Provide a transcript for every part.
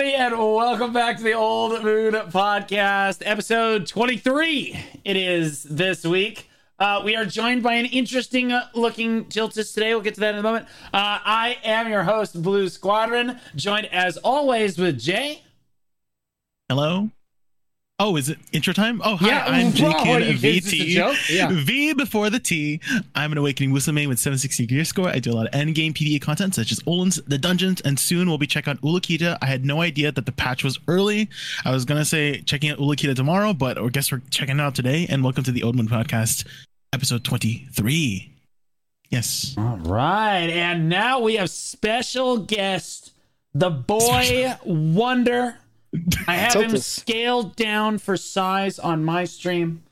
everybody, and welcome back to the Old Moon Podcast, episode 23. It is this week. Uh, we are joined by an interesting uh, looking Tiltus today. We'll get to that in a moment. Uh, I am your host, Blue Squadron, joined as always with Jay. Hello. Oh, is it intro time? Oh, hi. Yeah, I'm bro, are you- JK is this a joke? VT. Yeah. V before the T. I'm an awakening Wusamane with 760 gear score. I do a lot of endgame PvE content such as Olun's, the dungeons, and soon we'll be checking out Ulukita. I had no idea that the patch was early. I was gonna say checking out Ulukita tomorrow, but I guess we're checking it out today. And welcome to the Old Moon Podcast, episode 23. Yes. All right, and now we have special guest, the boy wonder. I have him scaled down for size on my stream.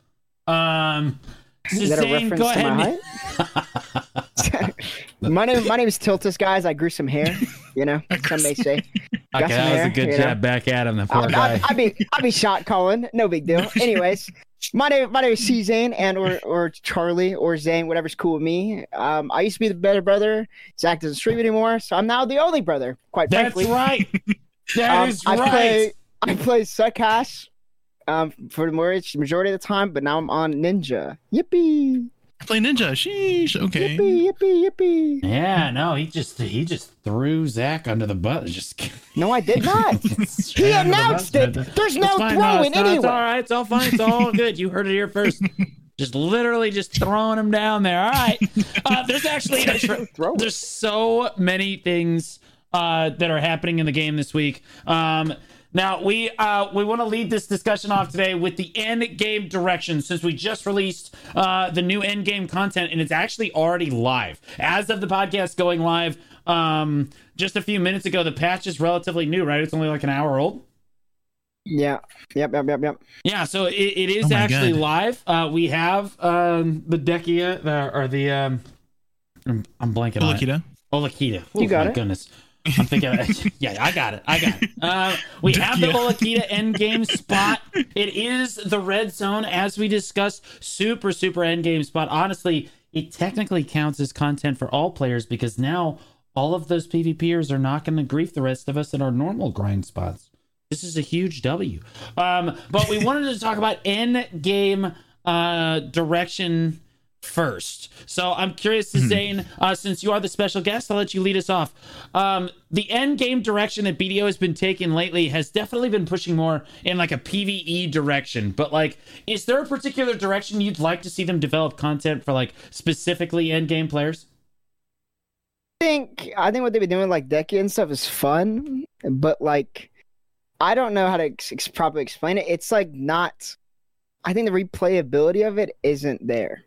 Um, Is that a reference to my height? my name, my name is Tiltus, guys. I grew some hair. You know, some may say. Got Okay, was a good jab know. back at him, the poor I'll, guy. I'll, be, I'll be shot, Colin. No big deal. Anyways, my name, my name is C Zane, and or or Charlie or Zane, whatever's cool with me. Um, I used to be the better brother. Zach doesn't stream anymore, so I'm now the only brother. Quite That's frankly, right. That Um, is I right. play, I play Suckash, um, for the majority majority of the time, but now I'm on Ninja. Yippee! Play Ninja. Sheesh. Okay. Yippee! Yippee! Yippee! yeah, no, he just he just threw Zach under the bus. Just No, I did not. He under the announced bus. it. There's no fine. throwing it's not- It's all anyway. right. It's all fine. It's all good. You heard it here first. Just literally just throwing him down there. All right. Uh, there's actually Throw it. there's so many things uh, that are happening in the game this week. Um, now we uh, we want to lead this discussion off today with the end game direction since we just released uh, the new end game content and it's actually already live as of the podcast going live. Um, just a few minutes ago, the patch is relatively new, right? It's only like an hour old. Yeah. Yep. Yep. Yep. Yep. Yeah, so it, it is Oh actually God. live. Uh, we have um, the Dehkia, the, or the um, I'm, I'm blanking on it. Ulukita. Olakita. Oh, You got my it. goodness. I'm thinking, yeah, I got it. I got it. Uh, we have the Yeah. Olakita end game spot. It is the red zone, as we discussed. Super, super end game spot. Honestly, it technically counts as content for all players because now all of those PvPers are not going to grief the rest of us in our normal grind spots. This is a huge W. Um, but we wanted to talk about end game uh, direction first. So I'm curious to Zane, uh, since you are the special guest, I'll let you lead us off. Um, the end game direction that BDO has been taking lately has definitely been pushing more in like a PVE direction. But like, is there a particular direction you'd like to see them develop content for like specifically end game players? I think I think what they've been doing like Dehkia and stuff is fun, but like I don't know how to ex- ex- properly explain it. It's like not. I think the replayability of it isn't there,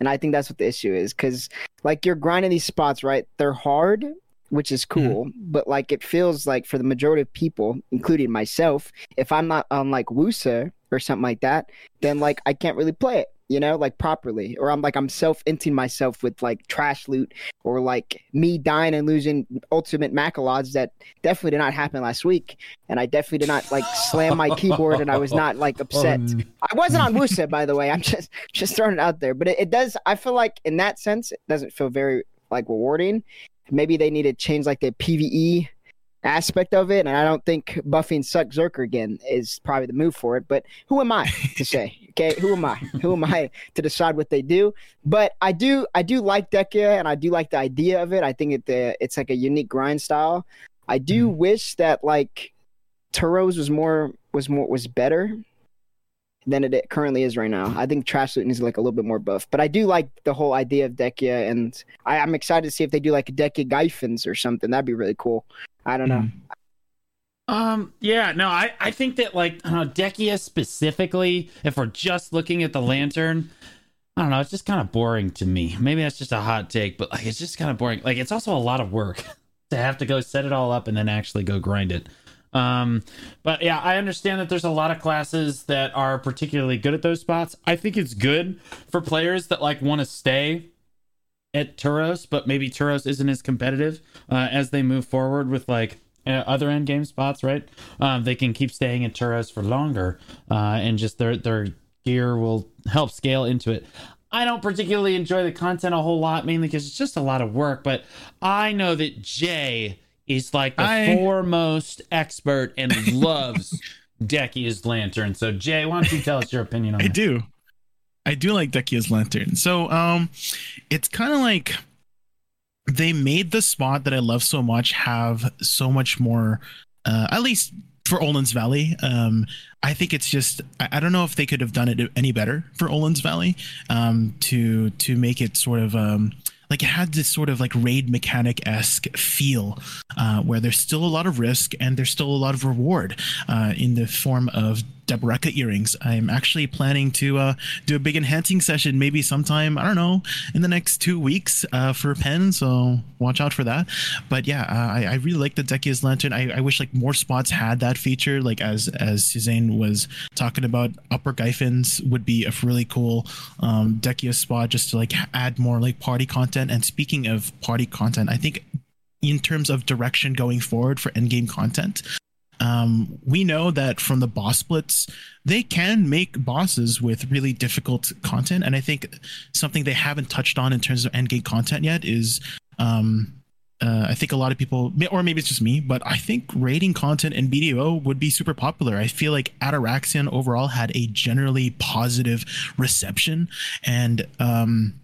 and I think that's what the issue is. Because like you're grinding these spots, right? They're hard, which is mm-hmm. cool, but like it feels like for the majority of people, including myself, if I'm not on like Wusa or something like that, then like I can't really play it. You know, like properly, or I'm like I'm self inting myself with like trash loot or like me dying and losing ultimate Macalods that definitely did not happen last week. And I definitely did not like slam my keyboard and I was not like upset. I wasn't on Wusa, by the way. I'm just just throwing it out there. But it, it does I feel like in that sense it doesn't feel very like rewarding. Maybe they need to change like the PvE aspect of it. And I don't think buffing Suck Zerker again is probably the move for it. But who am I to say? Okay, who am I? Who am I to decide what they do? But I do I do like Dehkia and I do like the idea of it. I think it it's like a unique grind style. I do mm-hmm. wish that like Turos was more was more was better than it currently is right now. I think Trash Looting is like a little bit more buff. But I do like the whole idea of Dehkia and I, I'm excited to see if they do like a Dehkia Gyfins or something. That'd be really cool. I don't know. Mm. Um, yeah, no, I, I think that like I don't know, Dehkia specifically, if we're just looking at the lantern, I don't know, it's just kind of boring to me. Maybe that's just a hot take, but like it's just kind of boring. Like it's also a lot of work to have to go set it all up and then actually go grind it. Um, but yeah, I understand that there's a lot of classes that are particularly good at those spots. I think it's good for players that like want to stay at Turos, but maybe Turos isn't as competitive uh, as they move forward with like other end game spots, right? Um, they can keep staying in Turos for longer, uh, and just their their gear will help scale into it. I don't particularly enjoy the content a whole lot, mainly because it's just a lot of work. But I know that Jay is like the I- foremost expert and loves Dehkia's lantern. So Jay, why don't you tell us your opinion on I that? do. I do like Dehkia's lantern. So um it's kind of like they made the spot that I love so much have so much more uh at least for Olun's Valley. Um I think it's just I, I don't know if they could have done it any better for Olun's Valley um to to make it sort of um like it had this sort of like raid mechanic esque feel, uh, where there's still a lot of risk and there's still a lot of reward uh, in the form of Deboreka earrings. I'm actually planning to uh, do a big enhancing session maybe sometime, I don't know, in the next two weeks uh, for Pen, so watch out for that. But yeah, uh, I, I really like the Dehkia's Lantern. I, I wish like more spots had that feature, like as as Suzanne was talking about, Upper Gyfins would be a really cool um, Dehkia spot just to like add more like party content. And speaking of party content, I think in terms of direction going forward for endgame content, um, we know that from the boss splits, they can make bosses with really difficult content. And I think something they haven't touched on in terms of endgame content yet is um, uh, I think a lot of people, or maybe it's just me, but I think rating content in BDO would be super popular. I feel like Atoraxxion overall had a generally positive reception. And um,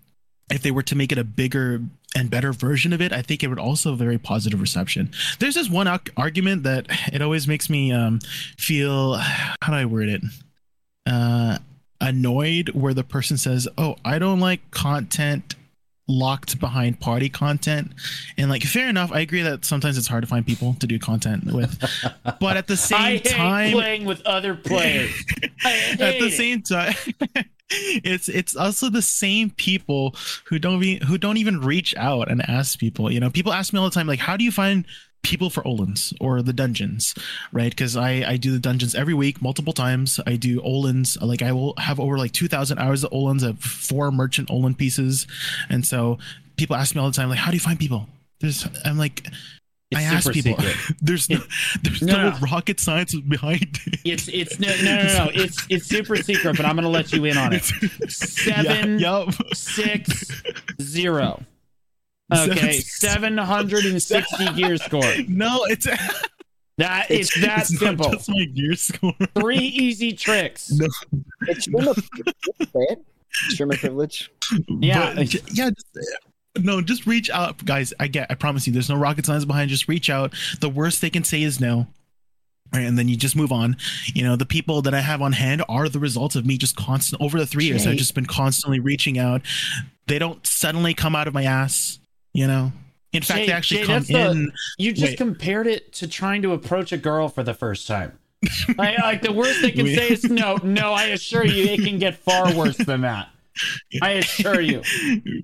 if they were to make it a bigger and better version of it, I think it would also have a very positive reception. There's this one ar- argument that it always makes me um, feel, how do I word it? Uh, annoyed where the person says, Oh, I don't like content locked behind party content and like fair enough i agree that sometimes it's hard to find people to do content with but at the same time playing with other players. At the it. same time it's it's also the same people who don't be who don't even reach out and ask people you know people ask me all the time like how do you find people for Olun's or the dungeons right because i i do the dungeons every week multiple times i do Olun's like i will have over like 2000 hours of Olun's of four merchant olin pieces and so people ask me all the time like how do you find people there's i'm like It's I ask people. There's no, there's No, no, no. rocket science behind it. It's it's no no no no. It's it's super secret, but I'm gonna let you in on it. Seven Yeah, yup. six zero. Okay, seven hundred and sixty gear score. No, it's That it's, that it's simple. Not just my gear score. Three easy tricks. No. It's streamer privilege, say it. Streamer privilege. Yeah. But, yeah. Just, uh, no, just reach out, guys. I get. I promise you, there's no rocket science behind. Just reach out. The worst they can say is no. Right, and then you just move on. You know, the people that I have on hand are the results of me just constant over the three years. Jay. I've just been constantly reaching out. They don't suddenly come out of my ass. You know. In fact, Jay- they actually Jay, come that's the- in. You just Wait. compared it to trying to approach a girl for the first time. like, like the worst they can Wait. say is no. No, I assure you, it can get far worse than that. I assure you,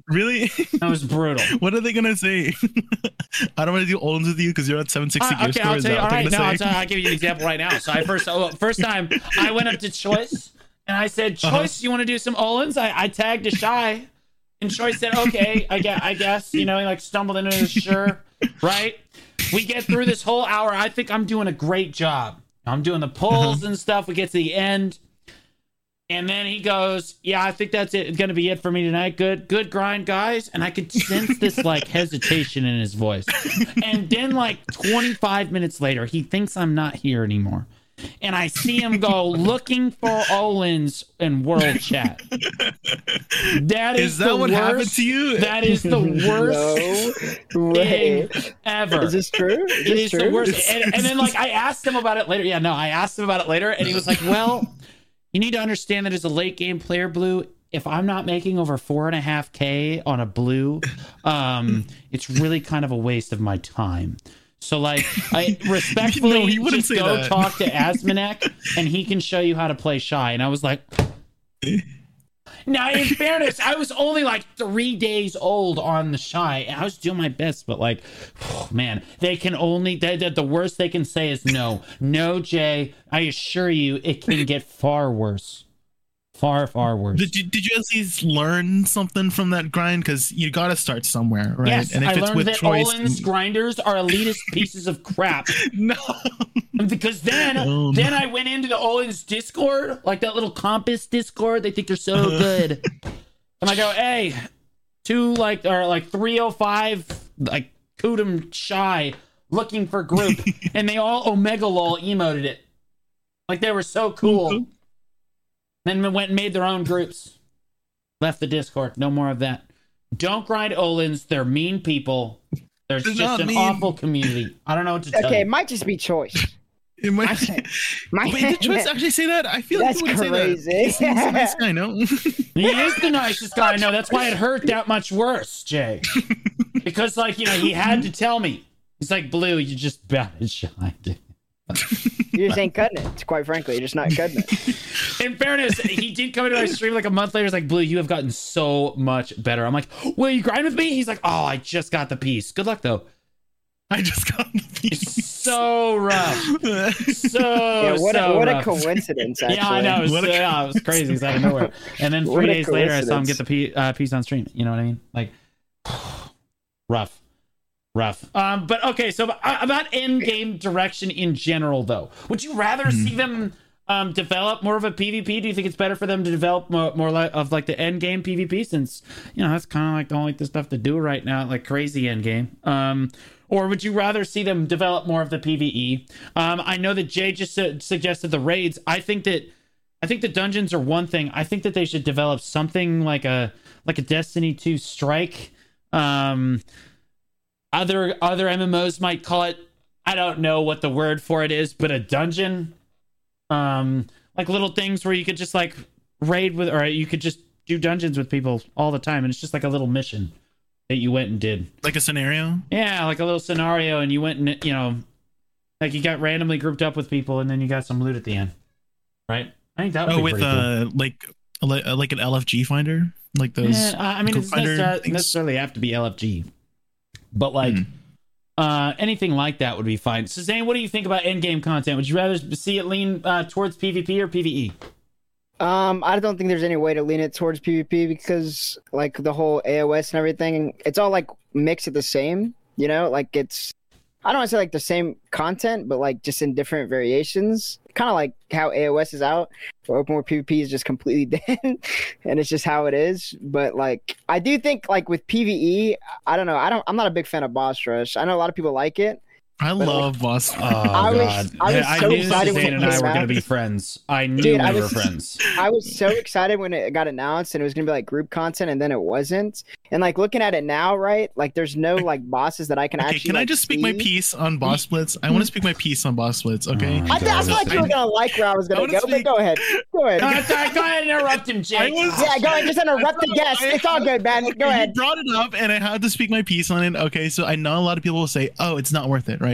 Really? that was brutal. what are they gonna say? I don't want to do Olun's with you because you're at 760 Uh, okay. I'll tell you. that All what they're right, no, I'll? I'll give you an example right now. So I first, oh, first time I went up to Choice and I said, Uh-huh. "Choice, you want to do some Olun's?" I, I tagged a Shai, and Choice said, "Okay, I guess, I guess." You know, he like stumbled into his sure, right? We get through this whole hour. I think I'm doing a great job. I'm doing the pulls Uh-huh. and stuff. We get to the end. And then he goes, "Yeah, I think that's it. It's gonna be it for me tonight. Good, good grind, guys." And I could sense this like hesitation in his voice. And then, like 25 minutes later, he thinks I'm not here anymore, and I see him go looking for Owens in world chat. That is, Is that the what worst, happened to you? That is the worst No way. thing ever. Is this true? Is this is true? the worst. And, and then like I asked him about it later. Yeah, no, I asked him about it later, and he was like, "Well, you need to understand that as a late game player, Blue, if I'm not making over four and a half k on a blue, um, it's really kind of a waste of my time." So like, I respectfully No, he wouldn't just go that. talk to Asmanek, and he can show you how to play Shai. And I was like. Now, in fairness, I was only like three days old on the Shai, and I was doing my best. But like, man, they can only they, they- the worst they can say is no, no, Jay. I assure you, it can get far worse, far, far worse. Did you, did you at least learn something from that grind? Because you got to start somewhere, right? Yes, and if I it's learned with that choice, Olun's grinders are elitist pieces of crap. no. Because then, Oh, then I went into the Olun's Discord, like that little compass Discord. They think they're so Uh-huh. good, and I go, "Hey, two like or like three oh five like Kutum Shai. looking for group, and they all Omega lol emoted it. Like they were so cool. Then went and made their own groups. Left the Discord. No more of that. Don't grind Olun's. They're mean people. There's They're just an mean. awful community. I don't know what to tell Okay, you. it might just be choice. It might. I- My Wait, did Choice actually say that? I feel That's like he wouldn't crazy. say that. He's, he's a nice guy, no? He is the nicest guy I know. That's why it hurt that much worse, Jay. Because, like, you know, he had to tell me. He's like, Blue, you just batted Shai, dude. You just ain't cutting it. Quite frankly, you're just not cutting it. In fairness, he did come into my stream like a month later. He's like, Blue, you have gotten so much better. I'm like, Will you grind with me? He's like, Oh, I just got the piece. Good luck, though. I just got the It's piece. so rough. So, Yeah, what so a, what a coincidence. Actually. Yeah, I know. It was, What yeah, it was crazy. It's out of nowhere. And then three days later, I saw him get the pe- uh, piece on stream. You know what I mean? Like, rough, rough. Um, but okay. So about end game direction in general, though, would you rather see them um develop more of a PvP? Do you think it's better for them to develop more, more like of like the end game PvP since you know that's kind of like the only the stuff to do right now, like crazy end game. Um. Or would you rather see them develop more of the PVE? Um, I know that Jay just su- suggested the raids. I think that I think the dungeons are one thing. I think that they should develop something like a like a Destiny 2 strike. Um other other MMOs might call it I don't know what the word for it is, but a dungeon. Um like little things where you could just like raid with or you could just do dungeons with people all the time and it's just like a little mission that you went and did. like a scenario. Yeah, like a little scenario and you went and you know like you got randomly grouped up with people and then you got some loot at the end. Right? I think that would Oh, be with pretty cool. uh, like uh, like an LFG finder, like those. Yeah, I mean, it doesn't Finder necessarily, things. necessarily have to be LFG, but like Hmm. uh, anything like that would be fine. Suzanne, what do you think about end game content? Would you rather see it lean uh, towards PvP or? PVE? Um, I don't think there's any way to lean it towards PvP because like the whole AOS and everything, it's all like mixed at the same. You know, like it's I don't want to say like the same content, but like just in different variations. Kind of like how AOS is out, or Open World PvP is just completely dead, and it's just how it is. But like I do think like with PVE, I don't know. I don't. I'm not a big fan of Boss Rush. I know a lot of people like it. I love boss. Oh I was- god, I was I so knew excited when Suzanne it and I were going to be friends. I knew Dude, we I were friends. I was so excited when it got announced and it was gonna be like group content, and then it wasn't. And like looking at it now, right? Like there's no like bosses that I can Okay, actually. can I like, just speak my piece on boss splits? I want to speak my piece on boss splits. Okay. Oh I, th- I feel like you were gonna like where I was gonna wanna go, but go ahead. Go ahead. Uh, sorry, go ahead and interrupt him, I Jake. was- yeah, go ahead. Just interrupt the guest. It's all good, man. Go ahead. You ahead. brought it up, and I had to speak my piece on it. Okay, so I know a lot of people will say, "Oh, it's not worth it," right?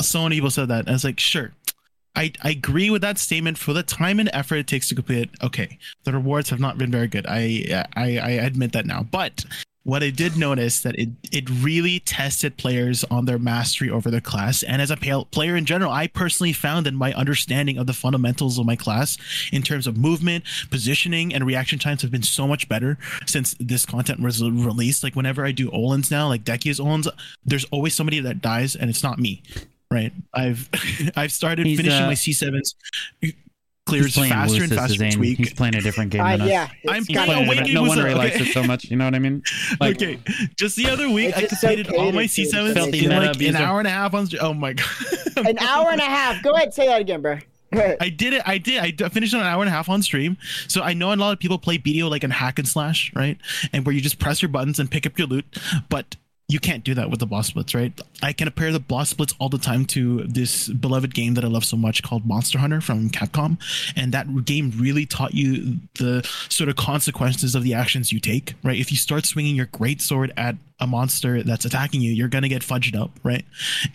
So many people said that. I was like, "Sure." I, I agree with that statement for the time and effort it takes to complete it. Okay, the rewards have not been very good. I I, I admit that now. But what I did notice that it it really tested players on their mastery over their class, and as a player in general, I personally found that my understanding of the fundamentals of my class in terms of movement, positioning, and reaction times have been so much better since this content was released. Like whenever I do Olun's now, like Dehkia's Olun's, there's always somebody that dies, and it's not me. Right? I've I've started He's, finishing uh, my C7s He's clears playing faster and faster each week. He's playing a different game Uh, than us. yeah, I'm it's He's kind playing of playing a Awakening different- no wonder a- he likes it so much. You know what I mean? Like, okay, just the other week I just so completed all my C7s Filthy in meta like an hour and a half on. Oh my god! an hour and a half. Go ahead, say that again, bro. I did it. I did. I finished on an hour and a half on stream. So I know a lot of people play BDO like in hack and slash, right? And where you just press your buttons and pick up your loot, but you can't do that with the boss splits, right? I can compare the boss splits all the time to this beloved game that I love so much called Monster Hunter from Capcom, and that game really taught you the sort of consequences of the actions you take, right? If you start swinging your great sword at a monster that's attacking you, you're gonna get fudged up, right?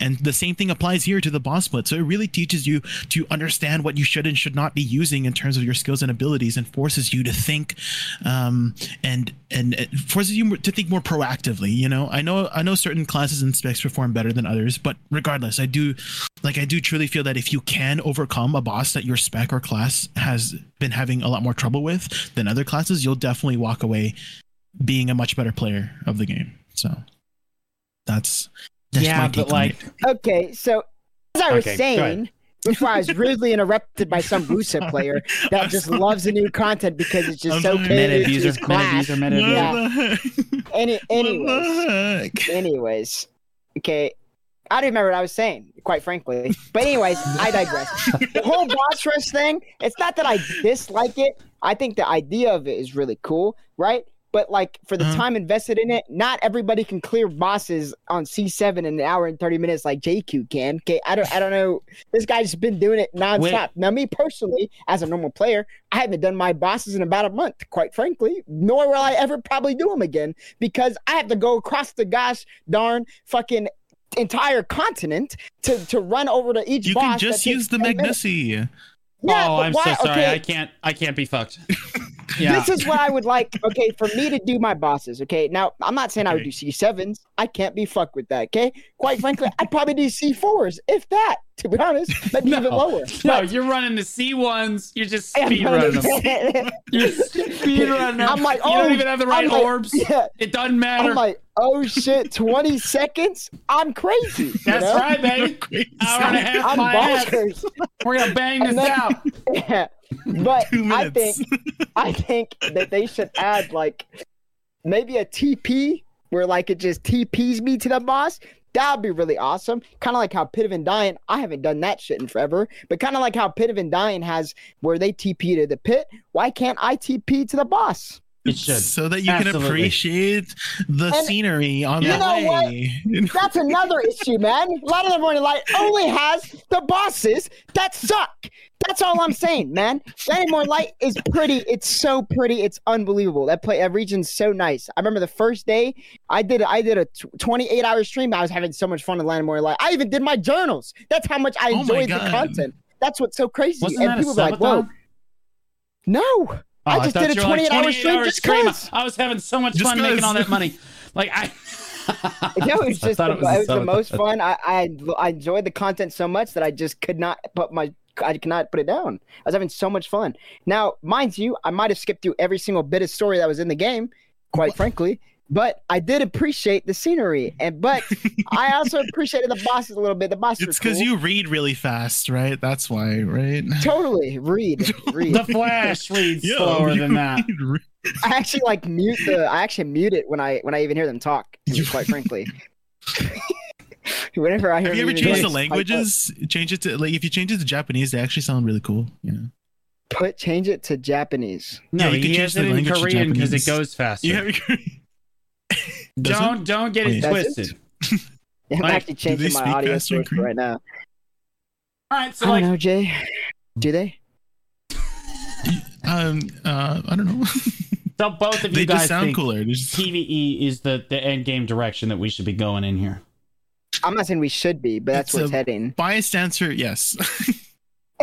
And the same thing applies here to the boss split. So it really teaches you to understand what you should and should not be using in terms of your skills and abilities, and forces you to think, um, and and forces you to think more proactively. You know, I know I know certain classes and specs perform better than others, but regardless, I do like I do truly feel that if you can overcome a boss that your spec or class has been having a lot more trouble with than other classes, you'll definitely walk away being a much better player of the game. So that's, that's yeah, my but like, it. Okay, so as I was Okay, go ahead. saying, before I was rudely interrupted by some Rusev player that just loves the new content because it's just I'm so sorry. meta catered to abuser, his meta class. abuser, meta abuser. Yeah. Any, anyways, anyways, okay. I don't remember what I was saying, quite frankly. But anyways, I digress. The whole boss rush thing, it's not that I dislike it. I think the idea of it is really cool, right? But like for the Uh-huh. time invested in it, not everybody can clear bosses on C7 in an hour and 30 minutes like JQ can. Okay, I don't I don't know. This guy's been doing it nonstop. Now, me personally, as a normal player, I haven't done my bosses in about a month, quite frankly. Nor will I ever probably do them again because I have to go across the gosh darn fucking entire continent to to run over to each You can just use the 10 minutes. Magnussi. Yeah, oh, I'm why- so sorry. okay, I can't. I can't be fucked. Yeah. This is what I would like. Okay, for me to do my bosses. Okay, now I'm not saying I would do C sevens. I can't be fucked with that. Okay, quite frankly, I'd probably do C fours, if that. To be honest, maybe No. even lower. no, you're running the C ones. You're just I'm speed running them. You're speed running them. I'm like, you oh, don't even have the right like, orbs. Yeah, It doesn't matter. I'm like, oh shit, 20 seconds? I'm crazy. you That's know? right, baby. Hour and a half I'm my ass. We're gonna bang this And then- out. Yeah. But I think I think that they should add like maybe a TP where like it just TPs me to the boss. That would be really awesome. Kind of like how Pit of Undying. I haven't done that shit in forever, but kind of like how Pit of Undying has where they TP to the pit. Why can't I TP to the boss? It should. so that you can appreciate the And scenery on you the know what? That's another issue, man. A lot of the Morning Light only has the bosses that suck. That's all I'm saying, man. Shining More Light is pretty. It's so pretty. It's unbelievable. That play that region's so nice. I remember the first day I did I did a 28 hour stream. I was having so much fun in Land More Light. I even did my journals. That's how much I Oh enjoyed the content. That's what's so crazy. Wasn't and that a people be like, "Whoa, no." Oh, I just thought did a you were like 28 hour 28 stream just stream. 'cause. I was having so much Just fun making all that money. Like I. It was just thought the, it it was a was the most fun. I, I I enjoyed the content so much that I just could not put my I cannot put it down. I was having so much fun. Now, mind you, I might have skipped through every single bit of story that was in the game, quite frankly. But I did appreciate the scenery, and but I also appreciated the bosses a little bit. The bosses It's because cool. you read really fast, right? That's why, right? totally read read. The Flash reads Yo, slower you than that. read re- I actually like mute the. I actually mute it when I when I even hear them talk. You- Quite frankly. Whenever I hear Have you ever even changed the voice, I languages? Change it to like if you change it to Japanese, they actually sound really cool. You know. Put change it to Japanese. No, Yeah, you can change has the it in language to Korean because it goes faster. You have Does it? don't don't get it Does it? twisted. I'm Like, actually do they changing my audio source right now. All right, so I like don't know, Jay. Do they? Um, uh, I don't know. so both of they you guys sound think cooler. They're just- PVE is the the end game direction that we should be going in here. I'm not saying we should be, but that's It's where it's heading. Biased answer, yes.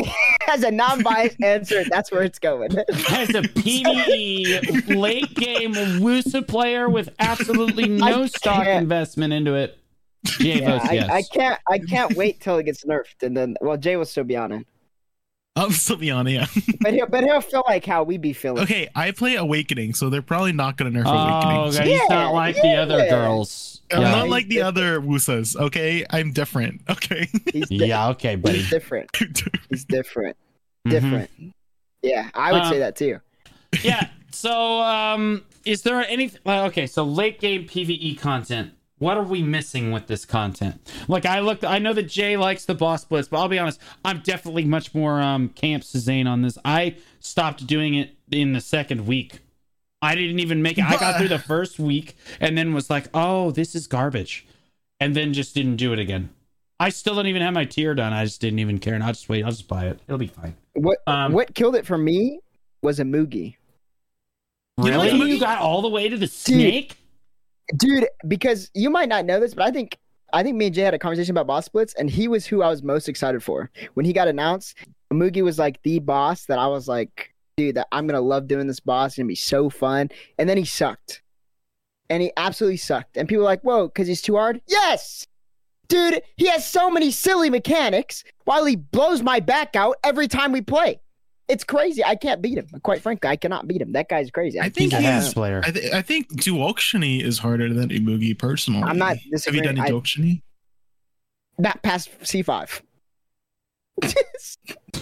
As a non-biased answer, that's where it's going. As a PVE late game Wusa player with absolutely no I stock can't. investment into it, Jay Yeah, votes I, yes. I can't. I can't wait till it gets nerfed, and then well, Jay will still be on it, I'm still be on it. Yeah. but he'll but he'll feel like how we be feeling. Okay, I play Awakening, so they're probably not gonna nerf Oh, Awakening. okay. he's not like the other girls. I'm Yeah. not like the other Wusas, okay? I'm different, okay? He's di- yeah, okay, buddy. He's different. He's different. Mhm. Different. Yeah, I would Uh, say that too. yeah. So, um, is there anything? Well, okay. So late game PVE content. What are we missing with this content? Like, I looked. I know that Jay likes the boss blitz, but I'll be honest. I'm definitely much more um Camp Suzanne on this. I stopped doing it in the second week. I didn't even make it. I got through the first week and then was like, "Oh, this is garbage," and then just didn't do it again. I still don't even have my tier done. I just didn't even care. And I'll just wait. I'll just buy it. It'll be fine. What Um, what killed it for me was a Moogie. You know Really? You got all the way to the snake? dude because you might not know this but i think i think me and jay had a conversation about boss splits and he was who i was most excited for when he got announced Mugi was like the boss that i was like dude that i'm gonna love doing this boss it's gonna be so fun. And then he sucked. And he absolutely sucked. And people were like whoa because he's too hard? Yes! Dude he has so many silly mechanics while he blows my back out every time we play. It's crazy. I can't beat him. Quite frankly i cannot beat him. That guy's crazy. I think He's a he's- player. I, th- I think Duokshini is harder than Imugi personally. I'm not Have you done I- Duokshini? not past C5.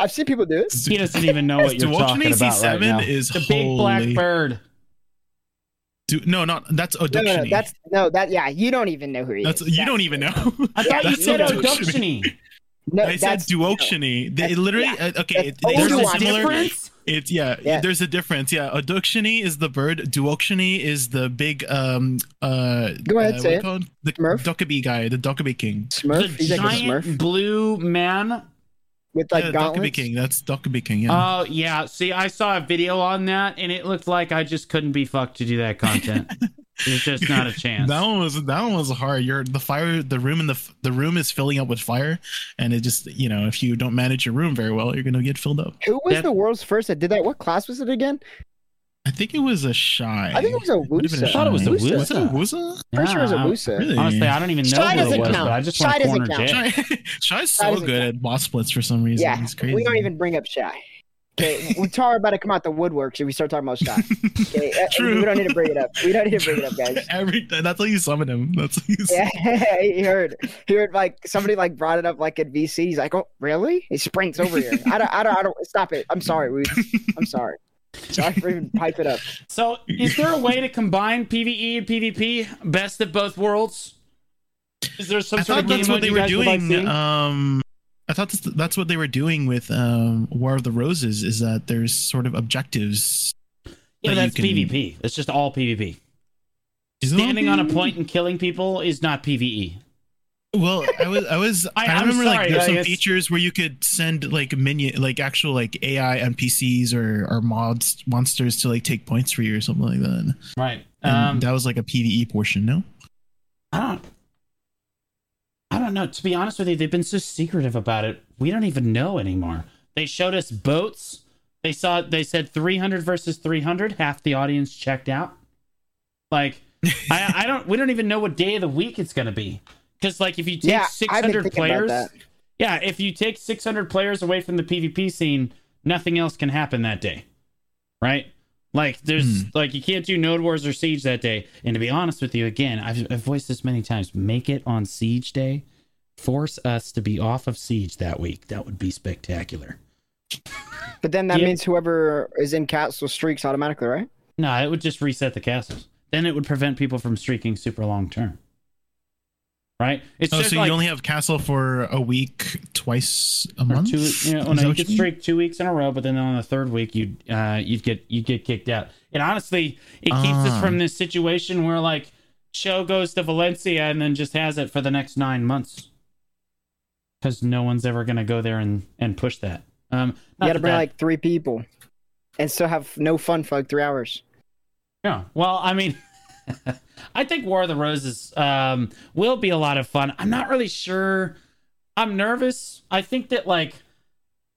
I've seen people do it. He doesn't even know what you're Duokshini talking about right C7 now. is the big black bird. Do, no, not that's No, Oductiony. no, no, that's no, that yeah, you don't even know who he that's is. you don't even know. I thought you said Oductiony. Oductiony. No, I said that's duoctiony. They literally yeah. uh, okay. It- There's There's a similar. difference. It's yeah, Yeah. There's a difference. Yeah, Oductiony is the bird. Duoctiony is the big um uh. Go ahead, uh, say it. called? The Smurf? Dokkaebi guy, the Dokkaebi King. Smurf. The He's like a giant Smurf blue man. With like yeah, Dokkaebi gauntlets. King. That's Dokkaebi King. Yeah. Oh yeah. See, I saw a video on that, and it looked like I just couldn't be fucked to do that content. There's just not a chance. That one was that one was hard. You're the fire. The room in the f- the room is filling up with fire, and it just you know if you don't manage your room very well, you're gonna get filled up. Who was That- the world's first that did that? What class was it again? I think it was a Shai. I think it was a Wusa. I thought it was a Shai. Wusa. Was it a Wusa? Pretty sure it was a Wusa. Really? Honestly, I don't even know Shai who it doesn't was, count. but I just Shai want to doesn't corner count. Jay. Shai, Shai's so doesn't good count. at boss splits for some reason. Yeah, It's crazy. we don't even bring up Shai. Okay, Tara about to come out the woodworks if we start talking about Shai. Okay, uh, True. we don't need to bring it up. We don't need to bring it up, guys. Every that's how you summon him. That's how you summon Yeah, he heard. He heard like somebody like brought it up like at VC. He's like, "Oh, really?" He sprints over here. I don't. I don't. I don't. Stop it. I'm sorry. We, I'm sorry. Sorry for even pipe it up. So, is there a way to combine PVE and PvP, best of both worlds? Is there some I sort of game that's what mode they were guys would like doing. Um, I thought that's, that's what they were doing with um, War of the Roses. Is that there's sort of objectives. yeah, that that's can- PvP. It's just all PvP. Is all Standing on a point and killing people is not PvE. Well, I was, I was, I- I, remember sorry, like there's some guess- features where you could send like minion, like actual like AI NPCs or or mods monsters to like take points for you or something like that. Right. And Um, that was like a PVE portion, no? I don't. I don't know. To be honest with you, they've been so secretive about it. We don't even know anymore. They showed us boats. They saw. They said 300 versus 300. Half the audience checked out. Like, I, I don't. We don't even know what day of the week it's going to be. Because like, if you take Yeah, 600 players, yeah, if you take 600 players away from the PvP scene, nothing else can happen that day, right? Like there's Hmm. like you can't do Node Wars or Siege that day. And to be honest with you, again, I've, I've voiced this many times. Make it on Siege Day. Force us to be off of Siege that week. That would be spectacular. But then that Yeah. means whoever is in castle streaks automatically, right? No, it would just reset the castles. Then it would prevent people from streaking super long term. Right? It's Oh, just so like you only have castle for a week, twice a month. two. You know, Is no, you what could streak two weeks in a row, but then on the third week, you'd uh, you'd get you'd get kicked out. And honestly, it keeps us Ah. from this situation where like show goes to Valencia and then just has it for the next nine months because no one's ever gonna go there and and push that. Um, You got to bring that- like three people, and still have no fun for like three hours. Yeah. Well, I mean, I think War of the Roses um, will be a lot of fun. I'm not really sure. I'm nervous. I think that like,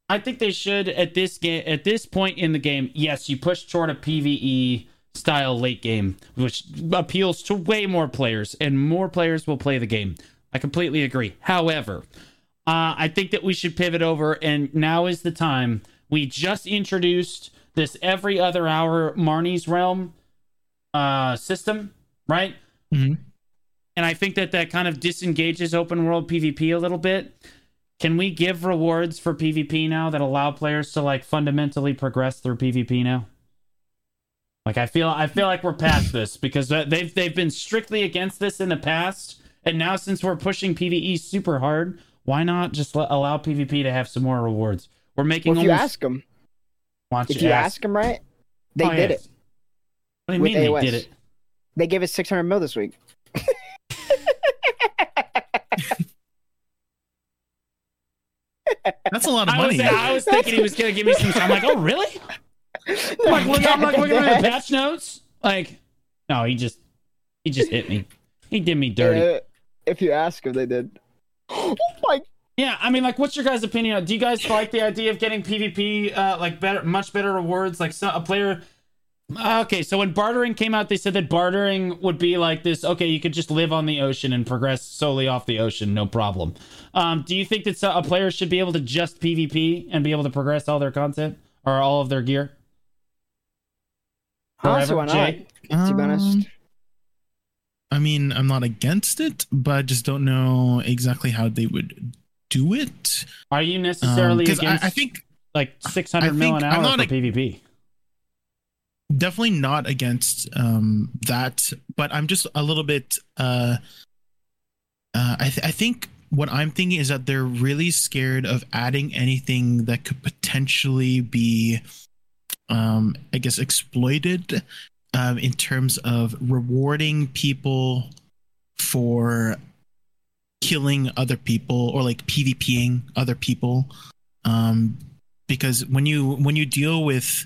I think they should at this game at this point in the game. Yes, you push toward a PVE style late game, which appeals to way more players, and more players will play the game. I completely agree. However, uh, I think that we should pivot over, and now is the time. We just introduced this every other hour Marni's Realm uh, system, right? Mhm. And I think that that kind of disengages open world PvP a little bit. Can we give rewards for PvP now that allow players to like fundamentally progress through PvP now? Like I feel I feel like we're past this because they've they've been strictly against this in the past, and now since we're pushing PvE super hard, why not just let, allow PvP to have some more rewards? We're making Well, if you ask them, if you ask them right, they Oh, did yeah. it. What do you with mean they did it? They gave us 600 mil this week. That's a lot of I was, money. I was thinking he was gonna give me some. I'm like, oh really? I'm like, look, I'm like looking at the patch notes. Like, no, he just he just hit me. He did me dirty. Uh, if you ask them, they did. Oh my! Yeah, I mean, like, what's your guys' opinion? Do you guys like the idea of getting PvP, uh, like better, much better rewards? Like, so, a player. Uh, Okay, so when bartering came out, they said that bartering would be like this. Okay, you could just live on the ocean and progress solely off the ocean, no problem. Um, do you think that so- a player should be able to just PvP and be able to progress all their content or all of their gear? Honestly, why not? Jay? To be honest, Um, I mean, I'm not against it, but I just don't know exactly how they would do it. Are you necessarily Because Um, I, against I think like 600 I mil an think- I'm hour not for a- PvP? Definitely not against um, that, but I'm just a little bit. Uh, uh, I, th- I think what I'm thinking is that they're really scared of adding anything that could potentially be, um, I guess, exploited um, in terms of rewarding people for killing other people or like PvPing other people. Um, because when you when you deal with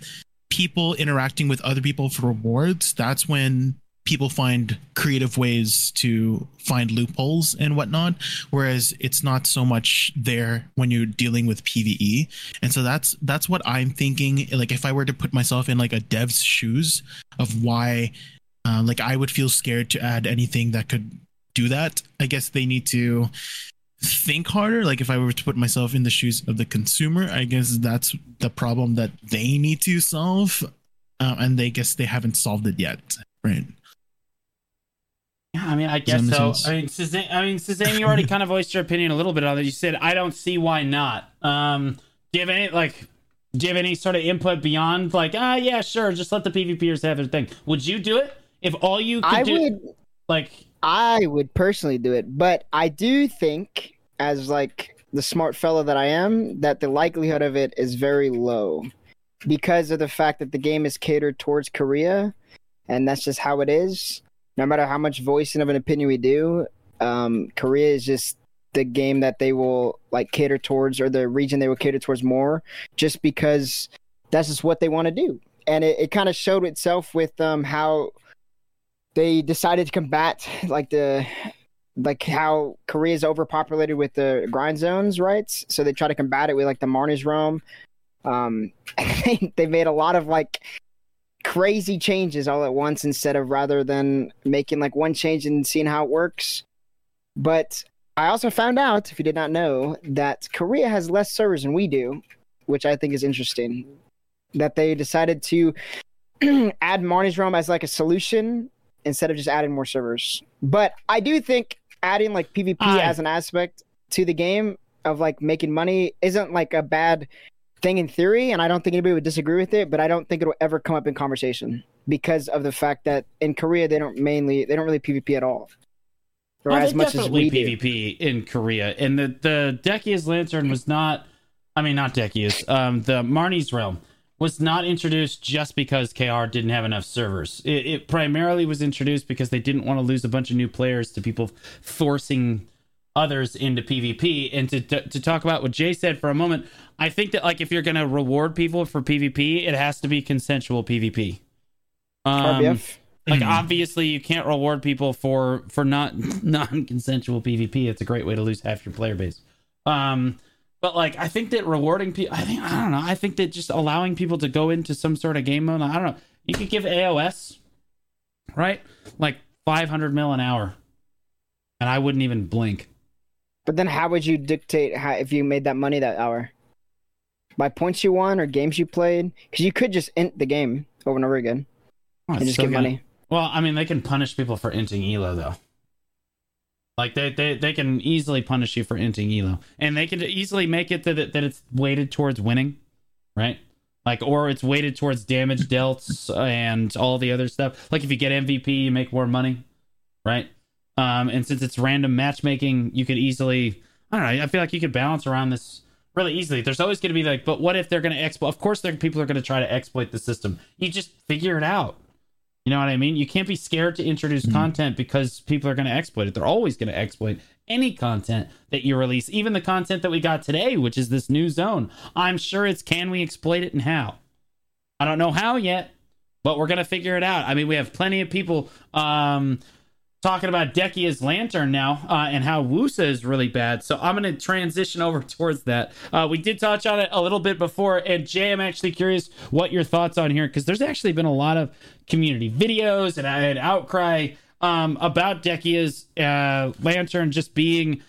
people interacting with other people for rewards, that's when people find creative ways to find loopholes and whatnot. Whereas it's not so much there when you're dealing with pve and so that's that's what i'm thinking. Like if i were to put myself in like a dev's shoes of why uh, like i would feel scared to add anything that could do that i guess they need to think harder like if i were to put myself in the shoes of the consumer i guess that's the problem that they need to solve uh, and they guess they haven't solved it yet right Yeah, I mean, I guess so. sense? I mean, Suzanne, I mean, Suzanne, you already kind of voiced your opinion a little bit on it. You said, "I don't see why not." Um, do you have any like, do you have any sort of input beyond like, ah, yeah, sure, just let the PvPers have their thing? Would you do it if all you could I do, would like, I would personally do it, but I do think, as like the smart fellow that I am, that the likelihood of it is very low because of the fact that the game is catered towards Korea, and that's just how it is. No matter how much voicing of an opinion we do, um, Korea is just the game that they will like cater towards, or the region they will cater towards more, just because that's just what they want to do. And it, it kind of showed itself with um, how they decided to combat like the like how Korea is overpopulated with the grind zones, right? So they try to combat it with like the Marni's realm. Um, they made a lot of like crazy changes all at once instead of rather than making like one change and seeing how it works. But I also found out, if you did not know, that Korea has less servers than we do, which I think is interesting. That they decided to add Marni's realm as like a solution instead of just adding more servers. But I do think adding like PvP I- as an aspect to the game of like making money isn't like a bad thing in theory, and I don't think anybody would disagree with it. But I don't think it'll ever come up in conversation because of the fact that in Korea they don't mainly they don't really PvP at all, or Oh, as much as definitely we do. PvP in Korea, and the the Dehkia's Lantern was not. I mean, not Decius. Um, the Marni's Realm was not introduced just because KR didn't have enough servers. It, it primarily was introduced because they didn't want to lose a bunch of new players to people forcing others into PvP. And to, to to talk about what Jay said for a moment, I think that like if you're gonna reward people for PvP, it has to be consensual PvP. Um, RBF. like Mhm. obviously you can't reward people for for not non-consensual PvP. It's a great way to lose half your player base. Um but like I think that rewarding people I think I don't know. I think that just allowing people to go into some sort of game mode, I don't know. You could give AOS right? Like 500 mil an hour. And I wouldn't even blink. But then how would you dictate how if you made that money that hour? By points you won or games you played? Because you could just int the game over and over again Oh, and just still get gonna- money. Well, I mean, they can punish people for inting Elo though. Like they, they they can easily punish you for inting Elo, and they can easily make it that it, that it's weighted towards winning, right? Like, or it's weighted towards damage dealt and all the other stuff. Like if you get MVP, you make more money, right? Um, and since it's random matchmaking, you could easily, I don't know, I feel like you could balance around this really easily. There's always going to be like, but what if they're going to exploit? Of course, there people are going to try to exploit the system. You just figure it out. You know what I mean? You can't be scared to introduce content because people are going to exploit it. They're always going to exploit any content that you release, even the content that we got today, which is this new zone. I'm sure it's can we exploit it and how? I don't know how yet, but we're going to figure it out. I mean, we have plenty of people um, talking about Dehkia's Lantern now uh, and how Wusa is really bad. So I'm going to transition over towards that. Uh, we did touch on it a little bit before. And Jay, I'm actually curious what your thoughts on here because there's actually been a lot of community videos and, and outcry um, about Dehkia's uh, Lantern just being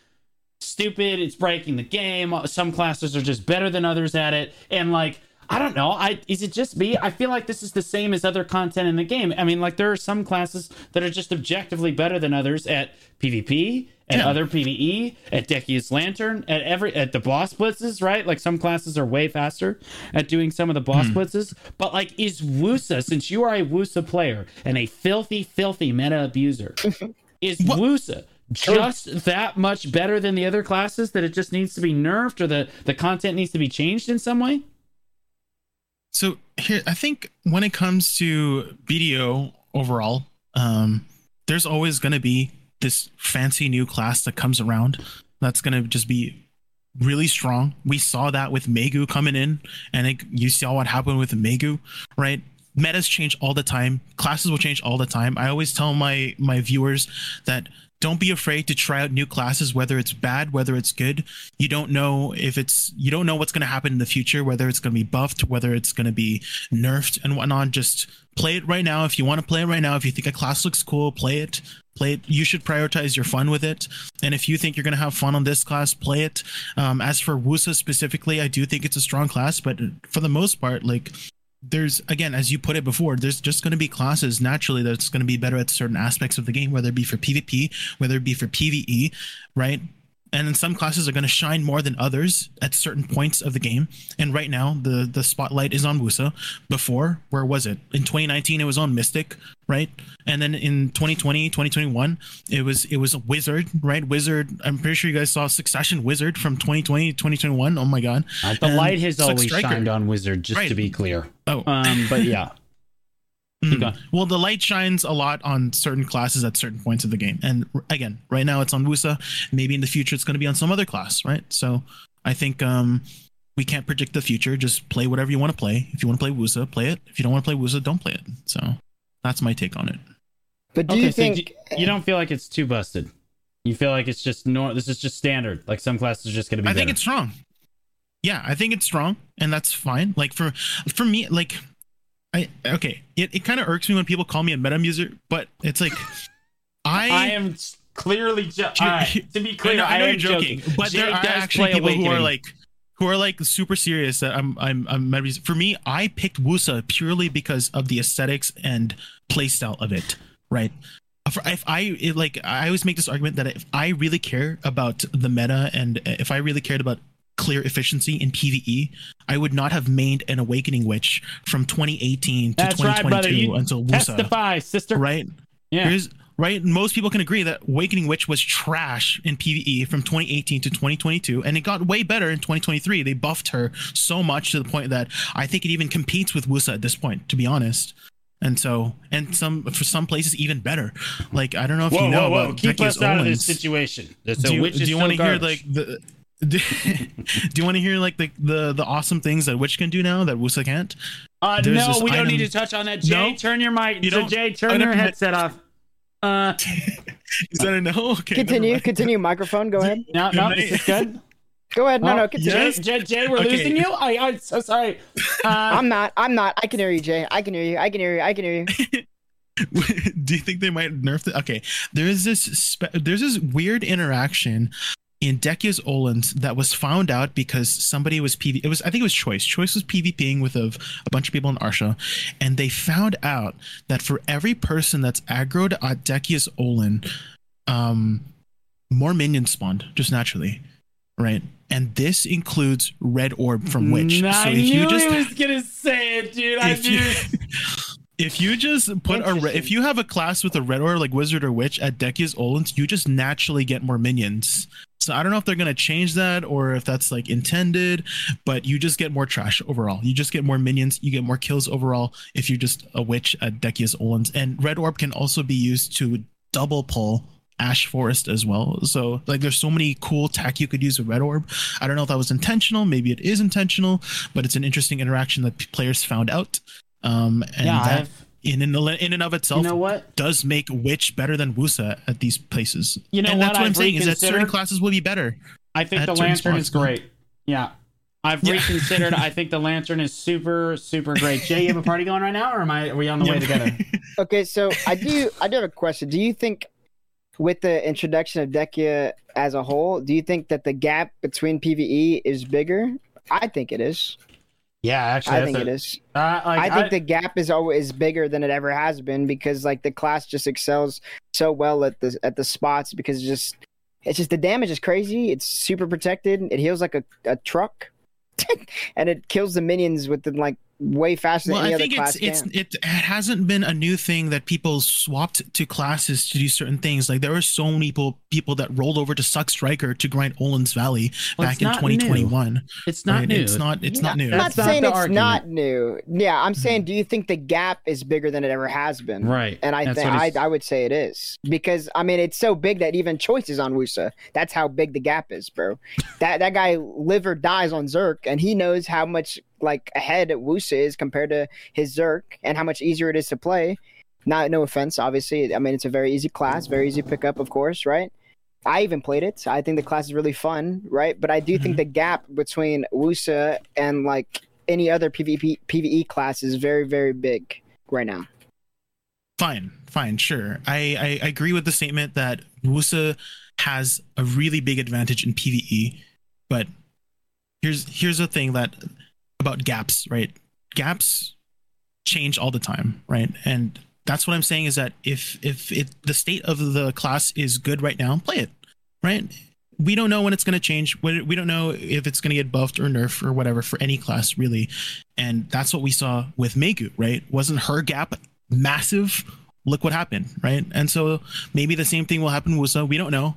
stupid. It's breaking the game. Some classes are just better than others at it. And like, I don't know. I is it just me? I feel like this is the same as other content in the game. I mean, like there are some classes that are just objectively better than others at PvP, at Yeah. other PVE, at Dehkia's Lantern, at every at the boss blitzes, right? Like some classes are way faster at doing some of the boss hmm. blitzes. But like, is Wusa, since you are a Wusa player and a filthy, filthy meta abuser, is What- Wusa just that much better than the other classes that it just needs to be nerfed or the, the content needs to be changed in some way? So here, I think when it comes to BDO overall, um, there's always going to be this fancy new class that comes around that's going to just be really strong. We saw that with Maegu coming in, and it, you saw what happened with Maegu, right? Metas change all the time. Classes will change all the time. I always tell my my viewers that don't be afraid to try out new classes, whether it's bad, whether it's good. You don't know if it's you don't know what's going to happen in the future, whether it's going to be buffed, whether it's going to be nerfed and whatnot. Just play it right now. If you want to play it right now, if you think a class looks cool, play it. Play it. You should prioritize your fun with it. And if you think you're going to have fun on this class, play it. Um, as for Wusa specifically, I do think it's a strong class, but for the most part, like there's again as you put it before there's just going to be classes naturally that's going to be better at certain aspects of the game whether it be for pvp whether it be for pve right and then some classes are going to shine more than others at certain points of the game. And right now the the spotlight is on wusa. Before where was it? In 2019 it was on mystic right? And then in 2020 2021 it was it was a wizard right? Wizard i'm pretty sure you guys saw succession wizard from 2020 2021 oh my god. Uh, the And light has always Striker. shined on Wizard, just to be clear. oh. Um, but yeah, Mm. Well, the light shines a lot on certain classes at certain points of the game. And r- again, right now it's on Wusa. Maybe in the future it's going to be on some other class, right? So I think um, we can't predict the future. Just play whatever you want to play. If you want to play Wusa, play it. If you don't want to play Wusa, don't play it. So that's my take on it. But do okay. you so think do- you don't feel like it's too busted. You feel like it's just nor. This is just standard. Like some classes are just going to be. I think it's strong. Yeah, I think it's strong, and that's fine. Like for for me, like I okay, it, it kind of irks me when people call me a meta user, but it's like I I am clearly just. You- to be I clear, know, I know am you're joking, but Jay there are actually people who are like who are like super serious that I'm I'm I'm meta user. for me I picked Wusa purely because of the aesthetics and playstyle of it, right? If if I it, like I always make this argument that if I really care about the meta and if I really cared about clear efficiency in PvE, I would not have mained an Awakening Witch from 2018 to That's 2022 brother. You until Wusa, testify, sister. right? Yeah. Here's right. Most people can agree that Awakening Witch was trash in PvE from 2018 to 2022, and it got way better in 2023. They buffed her so much to the point that I think it even competes with Wusa at this point, to be honest. And so, and some for some places even better. Like I don't know if Whoa, you know whoa, whoa! Keep us out of this situation. So do you, do you want to hear like the? Do, do you want to hear like the, the the awesome things that Witch can do now that Wusa can't? Uh, there's no, this we don't item- need to touch on that. Jay, No? turn your mic. You so don't- Jay, turn your headset off. Uh, Is that a no? Okay. continue? Continue. Microphone. Go ahead. no, no, this is good? Go ahead. No, Oh, no. Continue. yes. Jay, Jay, Jay, we're Okay. losing you. I, I'm so sorry. Uh, I'm not. I'm not. I can hear you, Jay. I can hear you. I can hear you. I can hear you. do you think they might nerf the okay there is this spe- there's this weird interaction in Dehkia's Olun's that was found out because somebody was PV it was I think it was Choice Choice was PvPing with a, a bunch of people in Arsha and they found out that for every person that's aggroed at Dehkia's Olun um more minions spawned just naturally right and this includes red orb from witch I so if knew you just he was gonna say it, dude. I knew. you, if you just put a re- if you have a class with a red or like wizard or witch at Dehkia's Olun's, you just naturally get more minions. So I don't know if they're gonna change that or if that's like intended, but you just get more trash overall. You just get more minions, you get more kills overall if you're just a witch at Dehkia's Olun's. And red orb can also be used to double pull Ash Forest as well. So like there's so many cool tech you could use with Red Orb. I don't know if that was intentional, maybe it is intentional, but it's an interesting interaction that players found out. Um and yeah, that I've, in and, in and of itself you know what? does make Witch better than Wusa at these places. You know and what? that's what I'm I've saying is that certain classes will be better. I think the certain lantern is great. Yeah. I've Yeah. reconsidered. I think the lantern is super, super great. Jay, you have a party going right now, or am I? Are we on the way together? Okay, so I do. I do have a question. Do you think, with the introduction of Dehkia as a whole, do you think that the gap between PVE is bigger? I think it is. Yeah, actually, I think a- it is. Uh, like, I think the gap is always bigger than it ever has been because like the class just excels so well at the at the spots because just It's just the damage is crazy. It's super protected. It heals like a, a truck, and it kills the minions within like way faster well, than any I other think class it's it's it hasn't been a new thing that people swapped to classes to do certain things. Like there were so many people people that rolled over to Succ Striker to grind Olun's Valley Well, back in not new. 2021. It's not right? new. It's not. It's not new. I'm not That's not saying it's argument. not new. Yeah, I'm saying, hmm. do you think the gap is bigger than it ever has been? Right. And I That's think I, I would say it is because I mean it's so big that even choice is on Wusa. That's how big the gap is, bro. that that guy live or dies on Zerk, and he knows how much like ahead Wusa is compared to his Zerk, and how much easier it is to play. Not no offense, obviously. I mean it's a very easy class, very easy pickup, of course, right? I even played it. I think the class is really fun, right? But I do think mm-hmm. the gap between Wusa and like any other PvP PvE class is very very big right now. fine fine sure I, I i agree with the statement that wusa has a really big advantage in pve but here's here's the thing that about gaps right gaps change all the time right and that's what i'm saying is that if if it the state of the class is good right now play it right we don't know when it's going to change we don't know if it's going to get buffed or nerfed or whatever for any class really and that's what we saw with Maegu, right? Wasn't her gap massive? Look what happened, right? And so maybe the same thing will happen with Wusa. We don't know.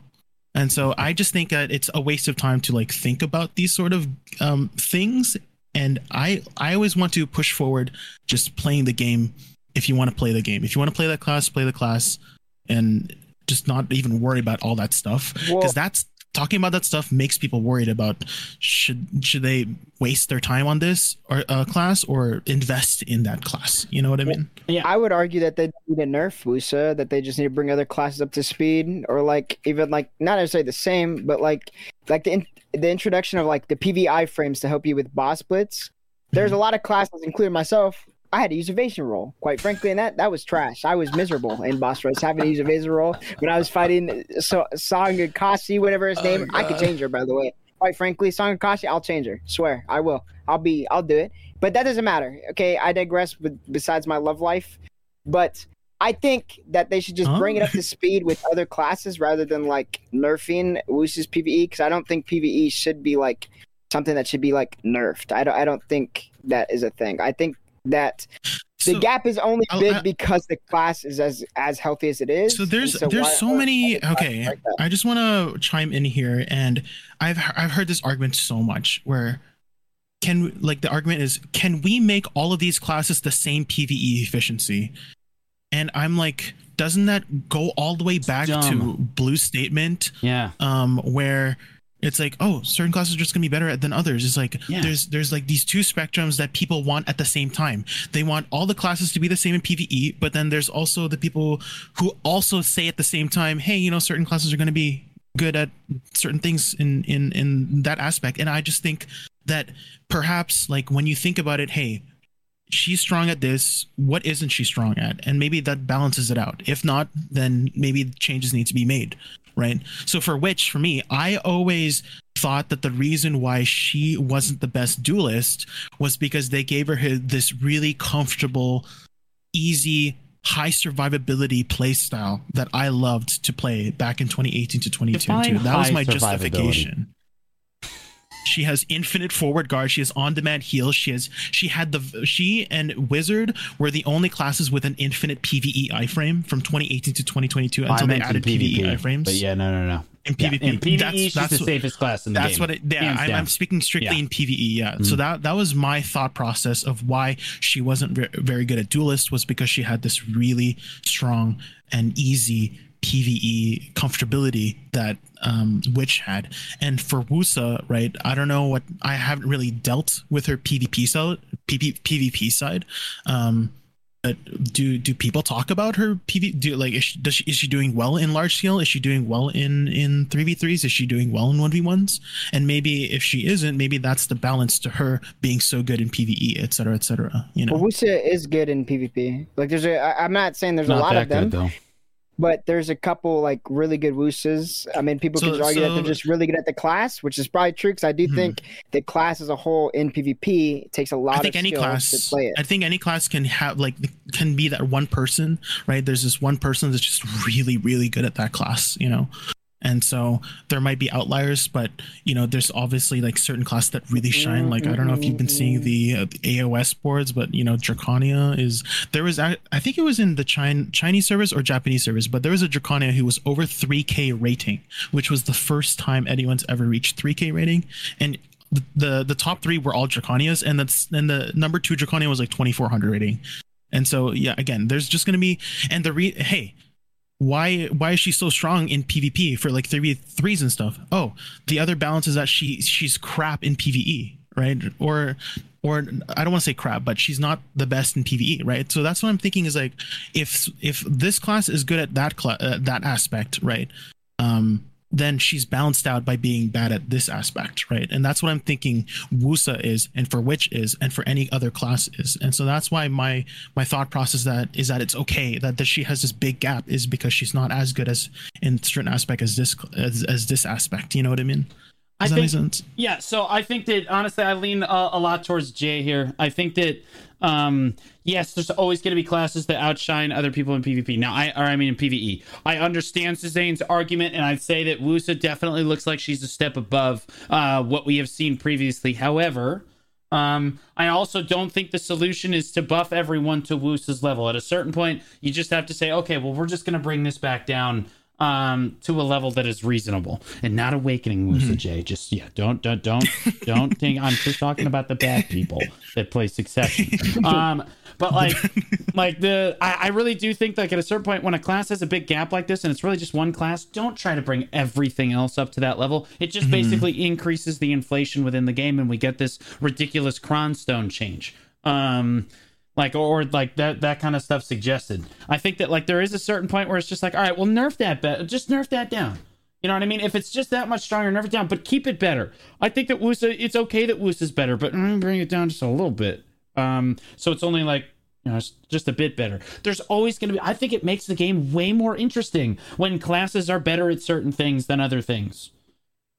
And so I just think that it's a waste of time to like think about these sort of um, things. And I I always want to push forward just playing the game. If you want to play the game, if you want to play that class, play the class, and just not even worry about all that stuff. Well- because that's talking about that stuff makes people worried about should should they waste their time on this or uh, class or invest in that class? You know what i mean? Yeah. I would argue that they need to nerf Wusa, that they just need to bring other classes up to speed, or like even like not necessarily the same, but like like the in, the introduction of like the PVI frames to help you with boss blitz. There's a mm-hmm. lot of classes, including myself. I had to use evasion roll, quite frankly, and that that was trash. I was miserable in boss rush having to use evasion roll when I was fighting so Song Sangakasi, whatever his oh name. I could change her, by the way. Quite frankly, Song Sangakasi, I'll change her. Swear, I will. I'll be, I'll do it. But that doesn't matter. Okay, I digress. But besides my love life, but I think that they should just Huh? bring it up to oh. speed with other classes rather than like nerfing Wusa's PVE because I don't think PVE should be like something that should be like nerfed. I don't. I don't think that is a thing. I think that the So- gap is only big I- because the class is as as healthy as it is. so there's And there's so many okay like i just want to chime in here and i've i've heard this argument so much where can like the argument is can we make all of these classes the same pve efficiency and i'm like doesn't that go all the way back to blue statement? Yeah. um where it's like oh certain classes are just gonna be better than others. It's like Yeah. there's there's like these two spectrums that people want at the same time. They want all the classes to be the same in pve but then there's also the people who also say at the same time hey you know certain classes are gonna be good at certain things in in in that aspect. And i just think that perhaps like when you think about it hey she's strong at this what isn't she strong at? And maybe that balances it out. If not then maybe changes need to be made right? So for which for me i always thought that the reason why she wasn't the best duelist was because they gave her this really comfortable easy high survivability playstyle that i loved to play back in 2018 to 2022 Define that was my justification she has infinite forward guard. She has on-demand heals. She has she had the she and Wizard were the only classes with an infinite PVE iframe from 2018 to 2022 I until they meant in added PVE, PvP, iframes. But yeah, no, no, no. in Yeah, PvP, in PvE, that's, she's that's the what- safest class in the that's game. what it yeah I'm. I'm speaking strictly Yeah. in pve yeah so Mhm. that that was my thought process of why she wasn't ve- very good at duelist was because she had this really strong and easy pve comfortability that um witch had and for wusa right i don't know what i haven't really dealt with her pvp side PV, pvp side um but do do people talk about her PV? Do like is she, does she is she doing well in large scale? Is she doing well in in three v threes? Is she doing well in one v ones? And maybe if she isn't, maybe that's the balance to her being so good in PVE, et cetera, et cetera. You know, Well, Wusa is good in PvP. Like, there's a. I, I'm not saying there's a lot that of them, good though. But there's a couple like really good Wusas. I mean, people So- could argue that they're just really good at the class, which is probably true because I do Hmm. think the class as a whole in PvP takes a lot I think of any class, to play it. I think any class can have like can be that one person, right? There's this one person that's just really, really good at that class, you know. And so there might be outliers but you know there's obviously like certain classes that really shine. Like i don't know if you've been seeing the, uh, the aos boards but you know draconia is there was i I think it was in the Chin- chinese service or japanese service but there was a draconia who was over 3k rating which was the first time anyone's ever reached 3k rating. And the, the the top three were all draconias and that's and the number two draconia was like 2400 rating. And so yeah again there's just gonna be and the re hey why why is she so strong in PvP for like three threes and stuff? Oh, the other balance is that she she's crap in PvE, right? Or or I don't want to say crap, but she's not the best in PvE, right? So that's what I'm thinking is like if if this class is good at that cl- uh, that aspect, right? Um then she's balanced out by being bad at this aspect, right? And that's what I'm thinking Wusa is, and for Witch is, and for any other class is. And so that's why my my thought process that is that it's okay that, that she has this big gap is because she's not as good as in certain aspect as this as, as this aspect. You know what I mean? I think? Yeah, so I think that honestly, I lean uh, a lot towards Jay here. I think that um, yes, there's always going to be classes that outshine other people in PvP. Now, I or I mean in PvE. I understand Suzane's argument, and I'd say that Wusa definitely looks like she's a step above uh, what we have seen previously. However, um, I also don't think the solution is to buff everyone to Wusa's level. At a certain point, you just have to say, okay, well, we're just going to bring this back down um to a level that is reasonable and not awakening Musa Mm-hmm. J. Just yeah, don't don't don't don't think I'm just talking about the bad people that play succession. Um but like like the I, I really do think like at a certain point when a class has a big gap like this and it's really just one class, don't try to bring everything else up to that level. It just Mm-hmm. basically increases the inflation within the game and we get this ridiculous cronstone change. Um like or like that that kind of stuff suggested. I think that like there is a certain point where it's just like, all right, well nerf that bet, just nerf that down. You know what I mean? If it's just that much stronger, nerf it down, but keep it better. I think that Wusa, it's okay that Wusa's better, but mm, bring it down just a little bit. Um, so it's only like you know, just a bit better. There's always going to be. I think it makes the game way more interesting when classes are better at certain things than other things.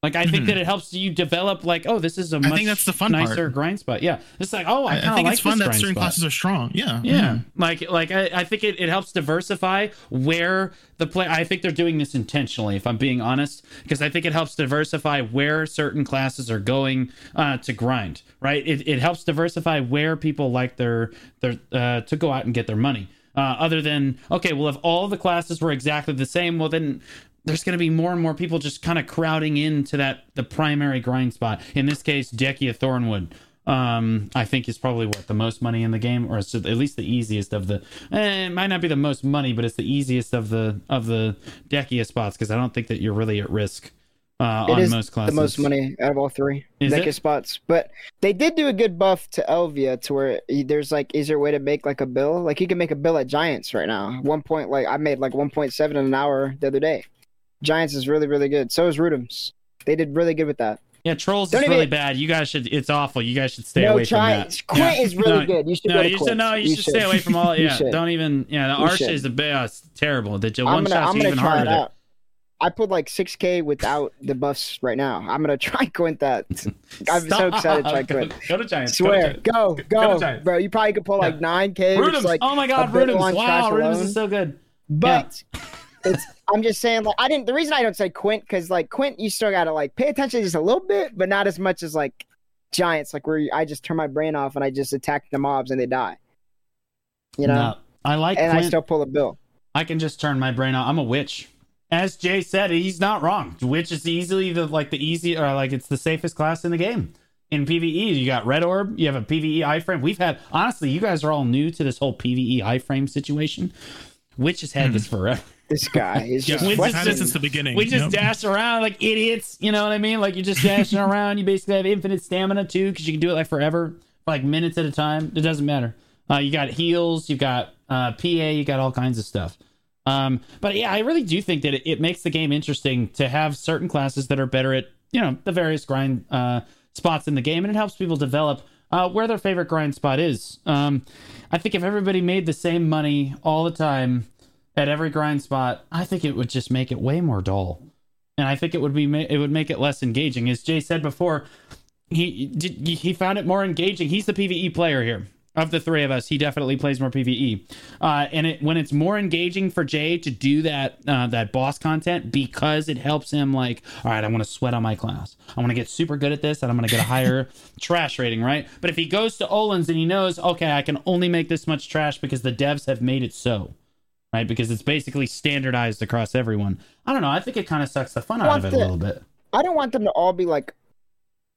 Like I think that it helps you develop. Like, oh, this is a much Mm-hmm. think that's the fun nicer part. grind spot. Yeah, it's like, oh, I, I, I think like it's fun that certain spot. classes are strong. Yeah. Yeah, like like I, I think it, it helps diversify where the play. I think they're doing this intentionally, if I'm being honest, because I think it helps diversify where certain classes are going uh, to grind. Right, it, it helps diversify where people like their their uh, to go out and get their money. Uh, other than okay, well, if all the classes were exactly the same, well then there's going to be more and more people just kind of crowding into that the primary grind spot. In this case, Dehkia Thornwood um i think is probably what the most money in the game or it's at least the easiest of the eh, it might not be the most money but it's the easiest of the of the Dehkia spots because i don't think that you're really at risk uh It on is most classes the most money out of all three Is it? spots. But they did do a good buff to Elvia to where there's like easier way to make like a bill. Like you can make a bill at Giants right now. One point like I made like 1.7 in an hour the other day. Giants is really really good. So is Rhutums. They did really good with that. yeah trolls Don't is even- really bad you guys should it's awful you guys should stay no, away try from that Quint Yeah. is really No, good. You should no, go to you should no, you, should, stay away from all. Yeah, don't even. Yeah, the You Arch should. is the best. Terrible. The one shots you even harder. I put like 6k without the buffs right now. I'm gonna try Quint that. I'm so excited to try Go, Quint. go to Giants. go to Swear, Giants. go, go, Giants. bro. You probably could pull like 9k. which Rhutums. like oh my god, Rhutums. Wow, Rhutums is so good. But it's I'm just saying like I didn't the reason I don't say Quint because like Quint you still gotta like pay attention just a little bit, but not as much as like Giants, like where I just turn my brain off and I just attack the mobs and they die. You know? No, I like and Quint. I still pull a bill. I can just turn my brain off. I'm a witch. As Jay said, he's not wrong. Witch is easily the like the easy or like it's the safest class in the game. In PvE, you got Red Orb, you have a PvE iframe. We've had honestly, you guys are all new to this whole PvE iframe situation. Witch has had this hmm. forever. This guy is Yeah, just had it this- since the beginning. We just Yep. dash around like idiots, you know what I mean? Like you're just dashing around. You basically have infinite stamina too, because you can do it like forever, like minutes at a time. It doesn't matter. Uh, you got heals, you got uh, PA, you got all kinds of stuff. Um, but yeah, I really do think that it, it makes the game interesting to have certain classes that are better at you know the various grind uh, spots in the game, and it helps people develop uh, where their favorite grind spot is. Um, I think if everybody made the same money all the time at every grind spot, I think it would just make it way more dull, and I think it would be it would make it less engaging. As Jay said before, he did he found it more engaging. He's the PVE player here. of the three of us, he definitely plays more PVE. Uh, and it, when it's more engaging for Jay to do that uh, that boss content because it helps him like, all right, I want to sweat on my class. I want to get super good at this, and I'm going to get a higher trash rating, right? But if he goes to Olun's and he knows, okay, I can only make this much trash because the devs have made it so, right? Because it's basically standardized across everyone. I don't know. I think it kind of sucks the fun out of it a little bit. I don't want them to all be like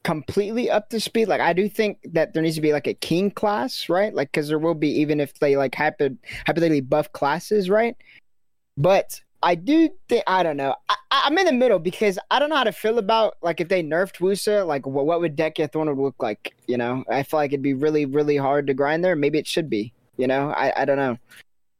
completely up to speed. Like I do think that there needs to be like a king class, right? Like because there will be even if they like hypo- hypothetically buff classes, right? But I do think I don't know. I, I'm in the middle because I don't know how to feel about like if they nerfed Wusa, like what, what would Dehkia Thorn look like? You know, I feel like it'd be really really hard to grind there. Maybe it should be. You know, I I don't know.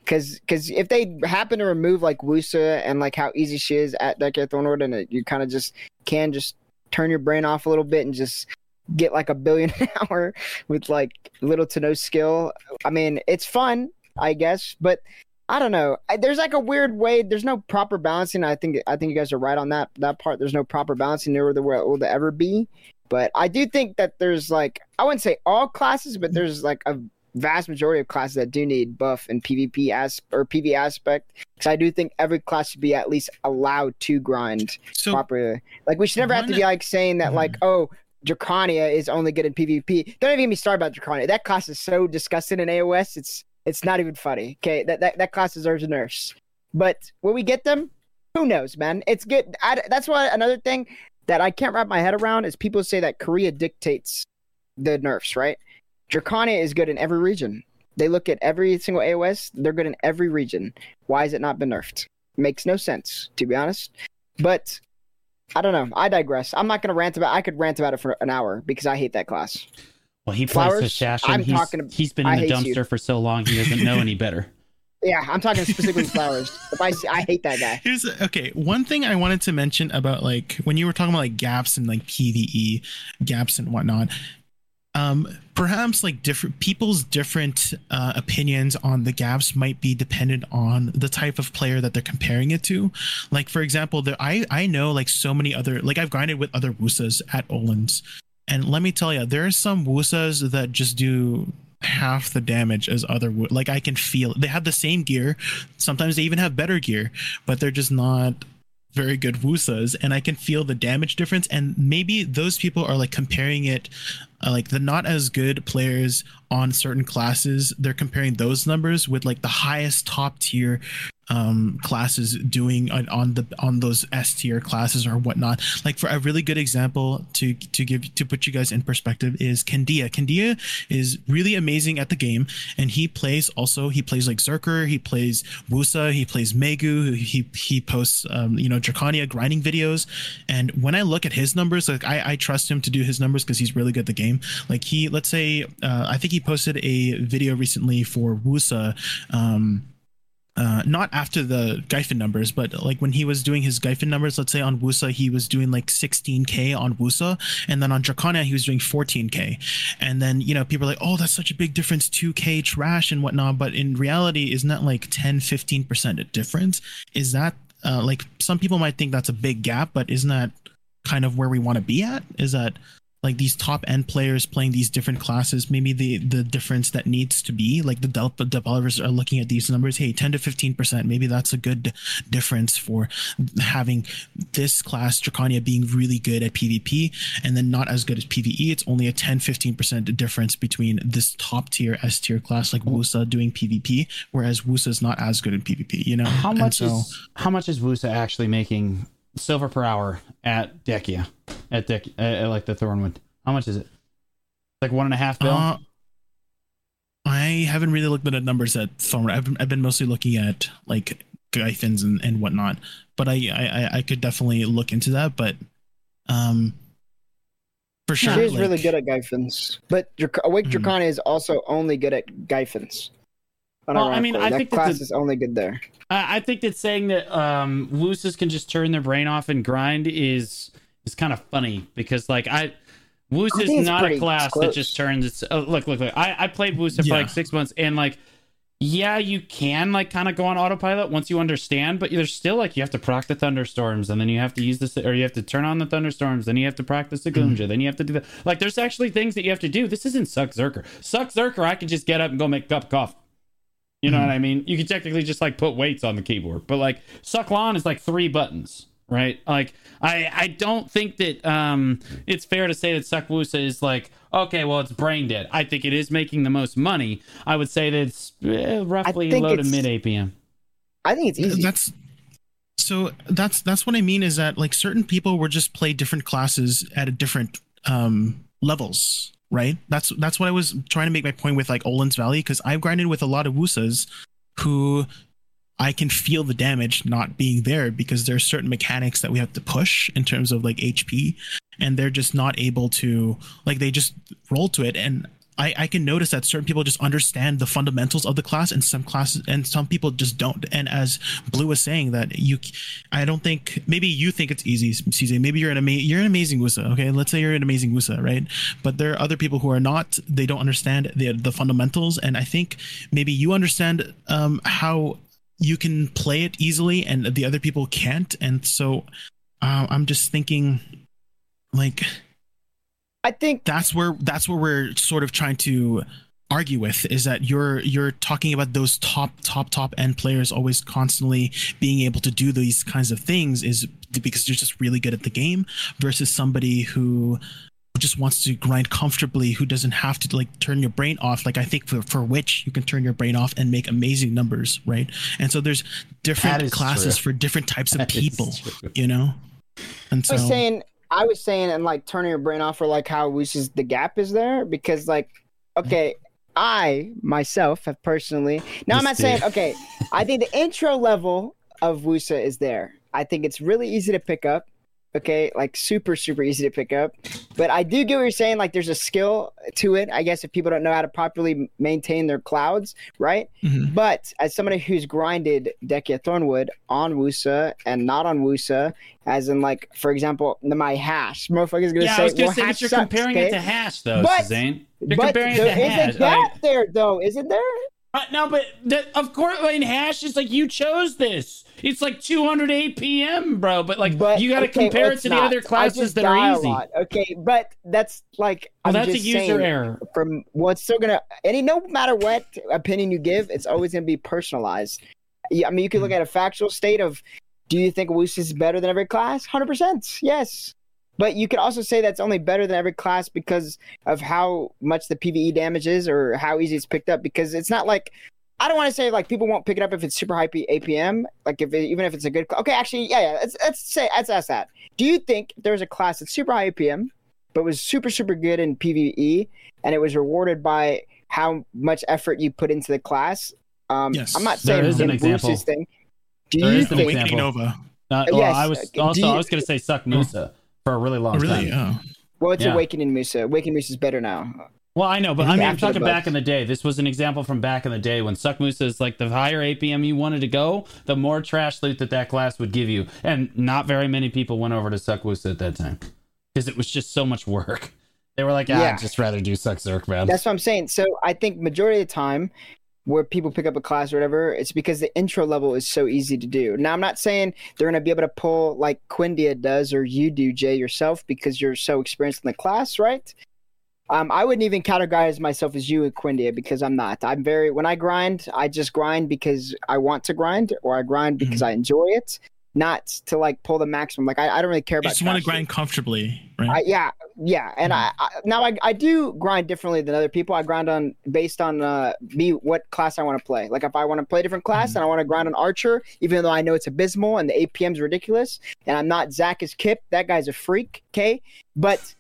Cause, cause if they happen to remove like Wusa and like how easy she is at Dehkia Thornwood, and it, you kind of just can just turn your brain off a little bit and just get like a billion an hour with like little to no skill. I mean, it's fun, I guess, but I don't know. There's like a weird way. There's no proper balancing. I think I think you guys are right on that that part. There's no proper balancing nor there will there ever be. But I do think that there's like I wouldn't say all classes, but there's like a vast majority of classes that do need buff and PvP as or PV aspect. Because I do think every class should be at least allowed to grind So properly. Like we should never have to be like saying that like mm-hmm. oh Dracania is only good in PvP. Don't even get me started about Dracania. That class is so disgusting in AOS. It's it's not even funny. Okay, that that, that class deserves a nurse. But will we get them? Who knows, man? It's good. I, that's why another thing that I can't wrap my head around is people say that Korea dictates the nerfs, right? Dracania is good in every region. They look at every single AOS, they're good in every region. Why has it not been nerfed? Makes no sense, to be honest. But I don't know. I digress. I'm not going to rant about I could rant about it for an hour because I hate that class. Well, he plays Flowers, Hashashin. I'm He's, talking ab- he's been I in the hate you. dumpster for so long he doesn't know any better. Yeah, I'm talking specifically flowers. If I see, I hate that guy. Here's okay. One thing I wanted to mention about like when you were talking about like gaps and like PVE gaps and whatnot. Um, perhaps like different people's different uh, opinions on the gaps might be dependent on the type of player that they're comparing it to. Like for example, there I I know like so many other like I've grinded with other wusas at Olun's, and let me tell you, there are some wusas that just do half the damage as other like I can feel they have the same gear sometimes they even have better gear but they're just not very good wusas and i can feel the damage difference and maybe those people are like comparing it uh, like the not as good players on certain classes they're comparing those numbers with like the highest top tier um classes doing on, on the on those s tier classes or whatnot. Like for a really good example to to give to put you guys in perspective is Kandia. Kandia is really amazing at the game and he plays also he plays like Zerker, he plays Wusa, he plays Maegu, he he posts um, you know Dracania grinding videos. And when I look at his numbers like I, I trust him to do his numbers because he's really good at the game. Like he let's say uh, I think he posted a video recently for Wusa um uh, not after the Gyfin numbers, but like when he was doing his Gyfin numbers, let's say on Wusa, he was doing like 16k on Wusa, and then on Dracania, he was doing 14k. And then, you know, people are like, oh, that's such a big difference, 2k trash and whatnot. But in reality, isn't that like 10, 15% difference? Is that uh, like some people might think that's a big gap, but isn't that kind of where we want to be at? Is that like these top end players playing these different classes maybe the the difference that needs to be like the del- developers are looking at these numbers hey 10 to 15 percent maybe that's a good difference for having this class dracania being really good at pvp and then not as good as pve it's only a 10 15 percent difference between this top tier s tier class like wusa doing pvp whereas wusa is not as good in pvp you know? How much so- is how much is Wusa actually making silver per hour at Dehkia? At Dec uh, at like the Thornwood. How much is it? Like one and a half bill. Uh, I haven't really looked at numbers at Thornwood. I've been, I've been mostly looking at like Gyfins and, and whatnot, but I, I I- I could definitely look into that. But um, for sure, she's like- really good at Gyfins, but Drac- Awake Mhm. Dracania is also only good at Gyfins. Well, I mean, I that think that class the- is only good there. I I think that saying that um Woosas can just turn their brain off and grind is is kind of funny because like I Woos is not a pretty class that just turns its oh, look look look I I played Woosa for like six months and like yeah, you can like kind of go on autopilot once you understand, but there's still like you have to proc the thunderstorms, and then you have to use this, or you have to turn on the thunderstorms, then you have to practice the Goomja, mm-hmm. then you have to do that. Like, there's actually things that you have to do. This isn't Succ Zerker. Succ Zerker, I can just get up and go make a cup of coffee. You know mm-hmm. what I mean? You can technically just like put weights on the keyboard, but like Succ Lahn is like three buttons right? Like I I don't think that um it's fair to say that Suckwusa is like okay, well it's brain dead. I think it is making the most money. I would say that it's eh, roughly low to mid APM. I think it's easy. That's so that's that's what I mean is that like certain people were just play different classes at a different um levels, right? That's that's what I was trying to make my point with like Olun's Valley because I've grinded with a lot of Wusas who I can feel the damage not being there because there are certain mechanics that we have to push in terms of like HP, and they're just not able to like they just roll to it. And I, I can notice that certain people just understand the fundamentals of the class, and some classes and some people just don't. And as Blue was saying, that you, I don't think maybe you think it's easy, CJ. Maybe you're an ama- you're an amazing Wusa. Okay, let's say you're an amazing Wusa, right? But there are other people who are not. They don't understand the the fundamentals, and I think maybe you understand um, how you can play it easily and the other people can't and so uh, i'm just thinking like i think that's where that's where we're sort of trying to argue with is that you're you're talking about those top top top end players always constantly being able to do these kinds of things is because they're just really good at the game versus somebody who just wants to grind comfortably who doesn't have to like turn your brain off. Like i think for, for which you can turn your brain off and make amazing numbers right? And so there's different classes true. for different types of that people you know? And so I was saying i was saying and like turning your brain off for like how Wusa's the gap is there because like okay i myself have personally now i'm not saying okay i think the intro level of wusa is there. I think it's really easy to pick up okay like super super easy to pick up but i do get what you're saying like there's a skill to it i guess if people don't know how to properly maintain their clouds right mm-hmm. but as somebody who's grinded Deki Thornwood on wusa and not on wusa as in like for example my hash motherfucker's gonna yeah, say, I was gonna well, say hash you're sucks, comparing okay? it to hash though but, Zane. you're but comparing there it to is hash that gap there though isn't there uh, no, but the, of course, in hash is like you chose this. It's like 200 APM, bro. But like but, you got to okay, compare it to not. the other classes that are easy. Okay, but that's like well, I'm that's a user error. From what's still gonna any no matter what opinion you give, it's always gonna be personalized. I mean, you can look hmm. at a factual state of, do you think Wusa is better than every class? Hundred percent, yes. But you could also say that's only better than every class because of how much the PVE damage is or how easy it's picked up. Because it's not like I don't want to say like people won't pick it up if it's super high APM. Like if it, even if it's a good. Okay, actually, yeah, yeah. Let's, let's say let's ask that. Do you think there's a class that's super high APM, but was super super good in PVE, and it was rewarded by how much effort you put into the class? Um, yes, I'm not saying there is an example. Thing. Do there you think Nova? Uh, well, yes. I was also you, I was going to say Succ Musa for a really long oh, really? time. Oh. Well, it's yeah. Awakening Musa. Awakening Musa is better now. Well, I know, but I mean, I'm talking back in the day. This was an example from back in the day when Succ Musa is like the higher APM you wanted to go, the more trash loot that that class would give you. And not very many people went over to Succ Musa at that time because it was just so much work. They were like, ah, yeah. I'd just rather do Succ Zerk, man. That's what I'm saying. So I think majority of the time, where people pick up a class or whatever, it's because the intro level is so easy to do. Now, I'm not saying they're going to be able to pull like Quindia does or you do, Jay, yourself, because you're so experienced in the class, right? Um, I wouldn't even categorize myself as you and Quindia because I'm not. I'm very, when I grind, I just grind because I want to grind or I grind because mm-hmm. I enjoy it not to like pull the maximum. Like I, I don't really care about. You just want to grind comfortably, right? I, yeah, yeah. And mm-hmm. I, I, now I, I do grind differently than other people. I grind on based on uh me what class I want to play. Like if I want to play a different class mm-hmm. and I want to grind on Archer, even though I know it's abysmal and the APM's ridiculous, and I'm not Zach is Kip. That guy's a freak. Okay, but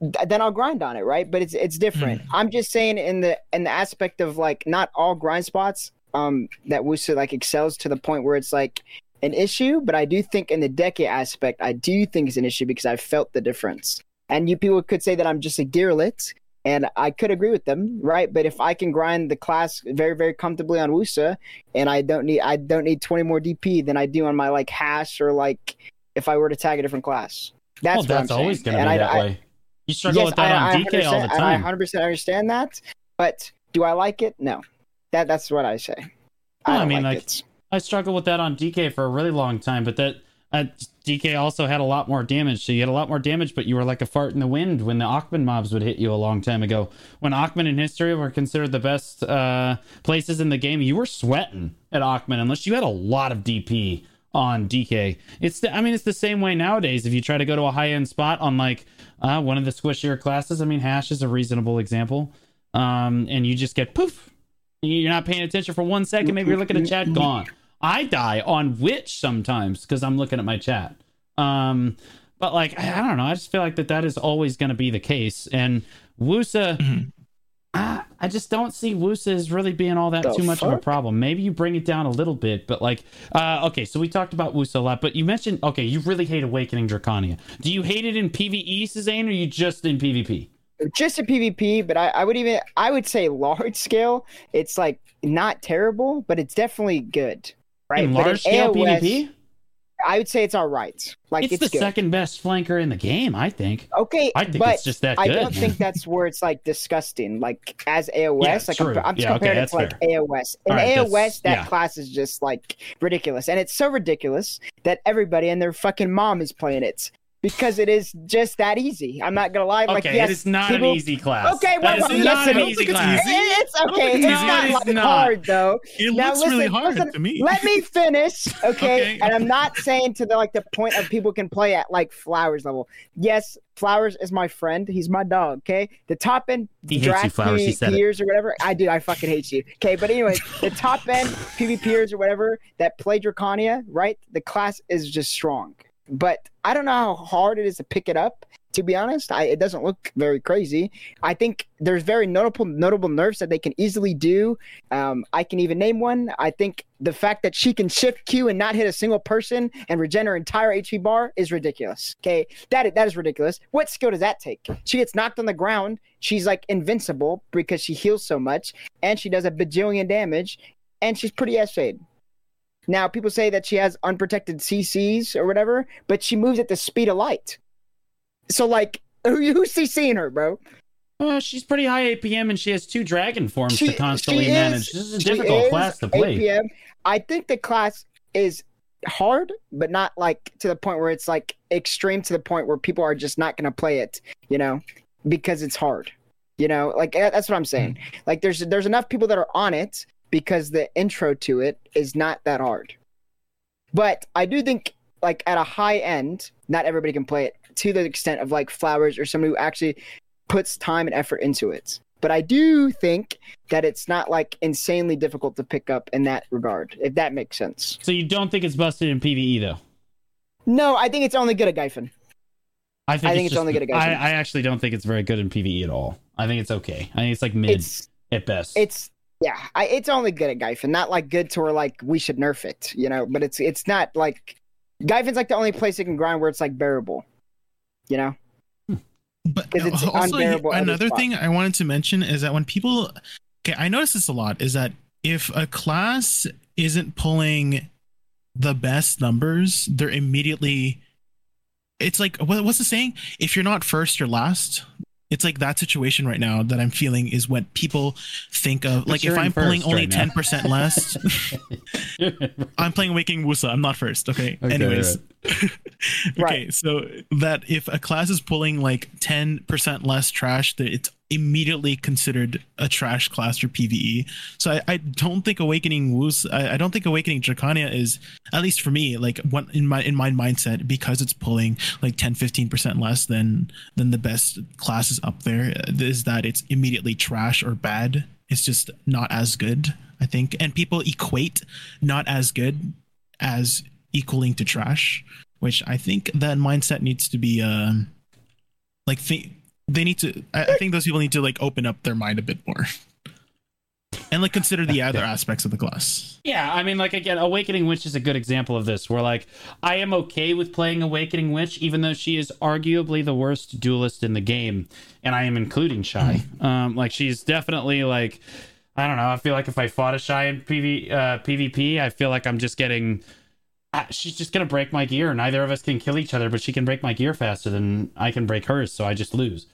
then I'll grind on it, right? But it's it's different. Mm-hmm. I'm just saying in the in the aspect of like not all grind spots um that Wusa like excels to the point where it's like an issue, but I do think in the Deki aspect, I do think it's an issue because I felt the difference. And you people could say that I'm just a gearlet, and I could agree with them, right? But if I can grind the class very, very comfortably on Wusa, and I don't need I don't need 20 more DP than I do on my like hash or like if I were to tag a different class. That's well, that's always going to be I, that I, way. You struggle yes, with that I, on DK all the time. I 100% understand that, but do I like it? No. That that's what I say. Well, I don't mean, like- it. I struggled with that on DK for a really long time, but that uh, DK also had a lot more damage. So you had a lot more damage, but you were like a fart in the wind when the Aakman mobs would hit you a long time ago. When Aakman and Hystria were considered the best uh, places in the game, you were sweating at Aakman unless you had a lot of DP on DK. It's the, I mean, it's the same way nowadays. If you try to go to a high end spot on like uh, one of the squishier classes, I mean, Hash is a reasonable example. Um, and you just get poof. You're not paying attention for one second. Maybe you're looking at chat, gone. I die on Witch sometimes because I'm looking at my chat. Um, but like I, I don't know, I just feel like that that is always going to be the case. And Wusa, Mhm. I, I just don't see Wusa as really being all that The too much of a problem. Maybe you bring it down a little bit, but like, uh, okay, so we talked about Wusa a lot, but you mentioned okay, you really hate Awakening Draconia. Do you hate it in PVE, Suzanne, or you just in PvP? just a PvP, but I, I would even I would say large scale. It's like not terrible, but it's definitely good. Right, in large scale AOS, PvP, I would say it's all right. Like it's, it's, the good. second best flanker in the game, I think. Okay, I think but it's just that I good. don't think that's where it's like disgusting. Like as AOS, Yeah, like true. I'm, I'm just Yeah, okay, comparing it to like fair. AOS. In right, AOS, that yeah. class is just like ridiculous, and it's so ridiculous that everybody and their fucking mom is playing it because it is just that easy. I'm not gonna lie. Like okay, yes, it is not people- an easy class. Okay, That what is about- not yes, an easy class. It's don't okay. It's it's not like It's not. hard though. It Now looks really hard listen, to me. Let me finish, okay? Okay. And I'm not saying to the like the point of people can play at like Flowers level. Yes, Flowers is my friend. He's my dog. Okay, the top end He you, draft Flowers. Peers or whatever. I do. I fucking hate you. Okay, but anyway, the top end PvPers or whatever that play Draconia, right? The class is just strong. But I don't know how hard it is to pick it up. To be honest, I, it doesn't look very crazy. I think there's very notable notable nerfs that they can easily do. Um, I can even name one. I think the fact that she can shift Q and not hit a single person and regen her entire HP bar is ridiculous. Okay, that that is ridiculous. What skill does that take? She gets knocked on the ground. She's like invincible because she heals so much, and she does a bajillion damage, and she's pretty S-fade. Now people say that she has unprotected CCs or whatever, but she moves at the speed of light. So like, who, who's CCing her, bro? Uh, she's pretty high APM and she has two dragon forms She- to constantly is- manage. This is a difficult class to play. APM. I think the class is hard, but not like to the point where it's like extreme to the point where people are just not going to play it, you know, because it's hard. You know, like that's what I'm saying. Like there's there's enough people that are on it because the intro to it is not that hard. But I do think like at a high end, not everybody can play it to the extent of like flowers or somebody who actually puts time and effort into it. But I do think that it's not like insanely difficult to pick up in that regard, if that makes sense. So you don't think it's busted in PvE though? No, I think it's only good at Gyfin. I think, I think it's just- only good at I, I actually don't think it's very good in PvE at all. I think it's okay. I think it's like mid It's at best. it's yeah, I, it's only good at Gyfin, not like good to where like we should nerf it, you know. But it's it's not like Gyfin's like the only place it can grind where it's like bearable, you know. Hmm. But 'Cause it's uh, also, another thing I wanted to mention is that when people, okay, I notice this a lot is that if a class isn't pulling the best numbers, they're immediately. It's like what, what's the saying? If you're not first, you're last. It's like that situation right now that I'm feeling is what people think of. But like if I'm pulling only right ten percent less, I'm playing Waking Wusa. I'm not first. Okay. Okay, Anyways. okay. Right. So that if a class is pulling like 10% less trash, that it's immediately considered a trash class for PvE. So I, I don't think Awakening Woos, I, I don't think Awakening Draconia is, at least for me, like one in my in my mindset, because it's pulling like 10, 15% less than than the best classes up there, is that it's immediately trash or bad. It's just not as good, I think. And people equate not as good as equaling to trash, which I think that mindset needs to be um like th- they need to I, I think those people need to like open up their mind a bit more. And like consider the other aspects of the class. Yeah, I mean, like again, Awakening Witch is a good example of this. Where like I am okay with playing Awakening Witch, even though she is arguably the worst duelist in the game, and I am including Shai. um, like she's definitely like I don't know. I feel like if I fought a Shai in PV uh, PvP, I feel like I'm just getting. Uh, she's just gonna break my gear. Neither of us can kill each other, but she can break my gear faster than I can break hers, so I just lose.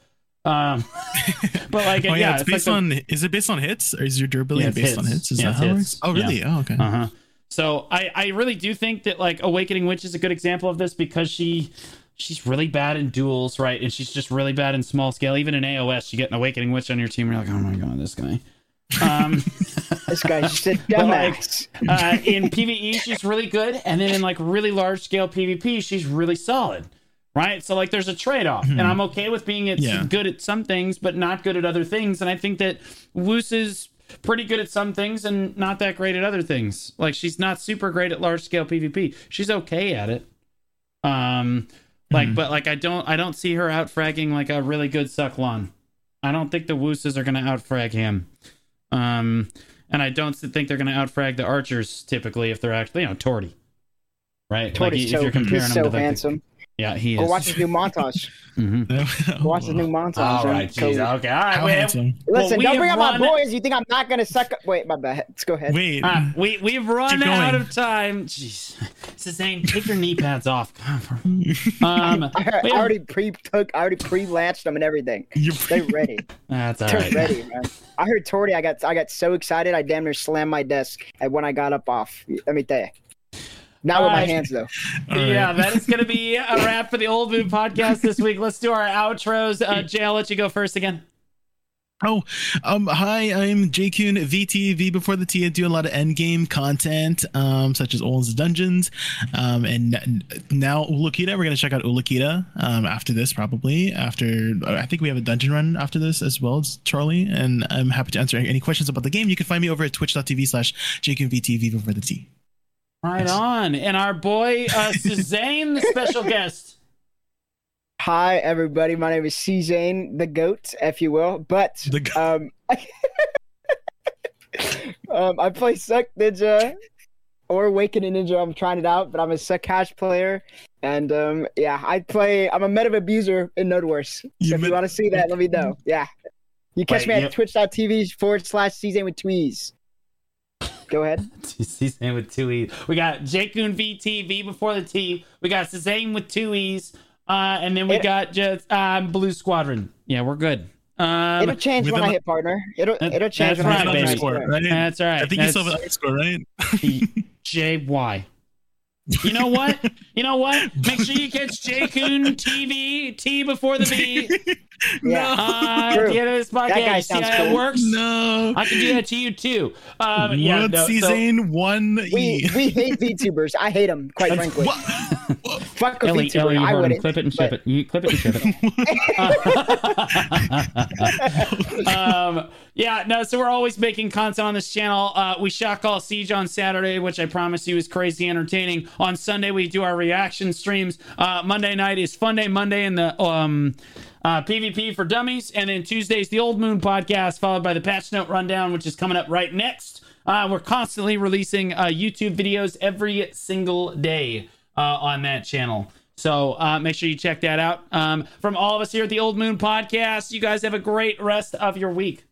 Um, but like, oh yeah, yeah, it's, it's based like on. Is it based on hits, or is your durability Yeah, it's based on hits. hits? Is Yeah, that how it works? Oh really? Oh okay. Uh huh. So I I really do think that like Awakening Witch is a good example of this because she she's really bad in duels, right? And she's just really bad in small scale. Even in AOS, you get an Awakening Witch on your team, you're like, oh my god, this guy. Um, This guy's just a But, like, dumbass. uh, in PVE, she's really good, and then in like really large scale PvP, she's really solid, right? So like, there's a trade off, and I'm okay with being at, Yeah. good at some things, but not good at other things. And I think that Woos is pretty good at some things and not that great at other things. Like she's not super great at large scale PvP. She's okay at it. Um, like, Mhm. but like, I don't, I don't see her out fragging like a really good Sucklon. I don't think the Wooses are gonna out frag him. Um, and I don't think they're going to outfrag the archers typically if they're actually, you know, Torty. Right? like Torty's if so, you're comparing he's him so to the, handsome. Yeah, he is. Go watch his new montage. Mhm. Go watch his new montage. All on right, Cody. jeez. Okay, all right. How we- handsome? Well, Listen, we don't bring up my run- boys. You think I'm not gonna suck? Up? Wait, my bad. Let's go ahead. Wait. Ah, we we we've run out going. of time. Jeez, Suzanne, take your knee pads off. um, I, heard, we I already pre took. I already pre latched them and everything. You're They're ready. that's all They're right. ready, man. I heard Torty. I got I got so excited. I damn near slammed my desk and when I got up off. Let me tell you. Not with my hands though. All right. Yeah, that is going to be a wrap for the Old Moon podcast this week. Let's do our outros. Uh, Jay, I'll let you go first again. Oh, um, hi, I'm JKun VT, V before the T. I do a lot of endgame content, um, such as Olun's Dungeons. Um, and n- now Ulukita, we're going to check out Ulukita, um, after this, probably. After, I think we have a dungeon run after this as well, it's Charlie. And I'm happy to answer any questions about the game. You can find me over at twitch.tv slash JKunVT, V before the T. Right on. And our boy, uh, Suzanne, the special guest. Hi everybody. My name is C Zane, the goat, if you will. But The goat. um, um, I play Succ Ninja or Awakening Ninja. I'm trying it out, but I'm a Succ Cash player. And um, yeah, I play. I'm a meta abuser in Node Wars. So You if met- you want to see that, let me know. Yeah, you catch Wait, me at you- twitch.tv forward slash C Zane with tweez. Go ahead. Suzanne with two E's. We got Jacoon VT, V before the T. We got Suzanne with two E's. Uh, and then we It- got just um, Blue Squadron. Yeah, we're good. Um, It'll change when I hit partner. It'll That- it'll change that's when I hit baby. partner. Underscore, right? that's all right. I think you still have an underscore, right? J Y. You know what? You know what? Make sure you catch Jacoon TV, T before the B. Yeah. Uh, at the end of this podcast. See sounds how it cool. works? no. I can do that to you too. Um, yeah, One no, so- season, one We E. we hate VTubers. I hate them, quite frankly. What? Fuck a Ellie, VTuber. Ellie, you I heard him. wouldn't. Clip it and ship but- it. You clip it and ship it. um, yeah, no. So we're always making content on this channel. Uh, we shot Call Siege on Saturday, which I promise you is crazy entertaining. On Sunday we do our reaction streams. Uh, Monday night is Fun Day Monday in the um, uh, PvP for Dummies, and then Tuesday's the Old Moon podcast, followed by the Patch Note Rundown, which is coming up right next. Uh, we're constantly releasing uh, YouTube videos every single day uh, on that channel. So uh, make sure you check that out. Um, from all of us here at the Old Moon Podcast, you guys have a great rest of your week.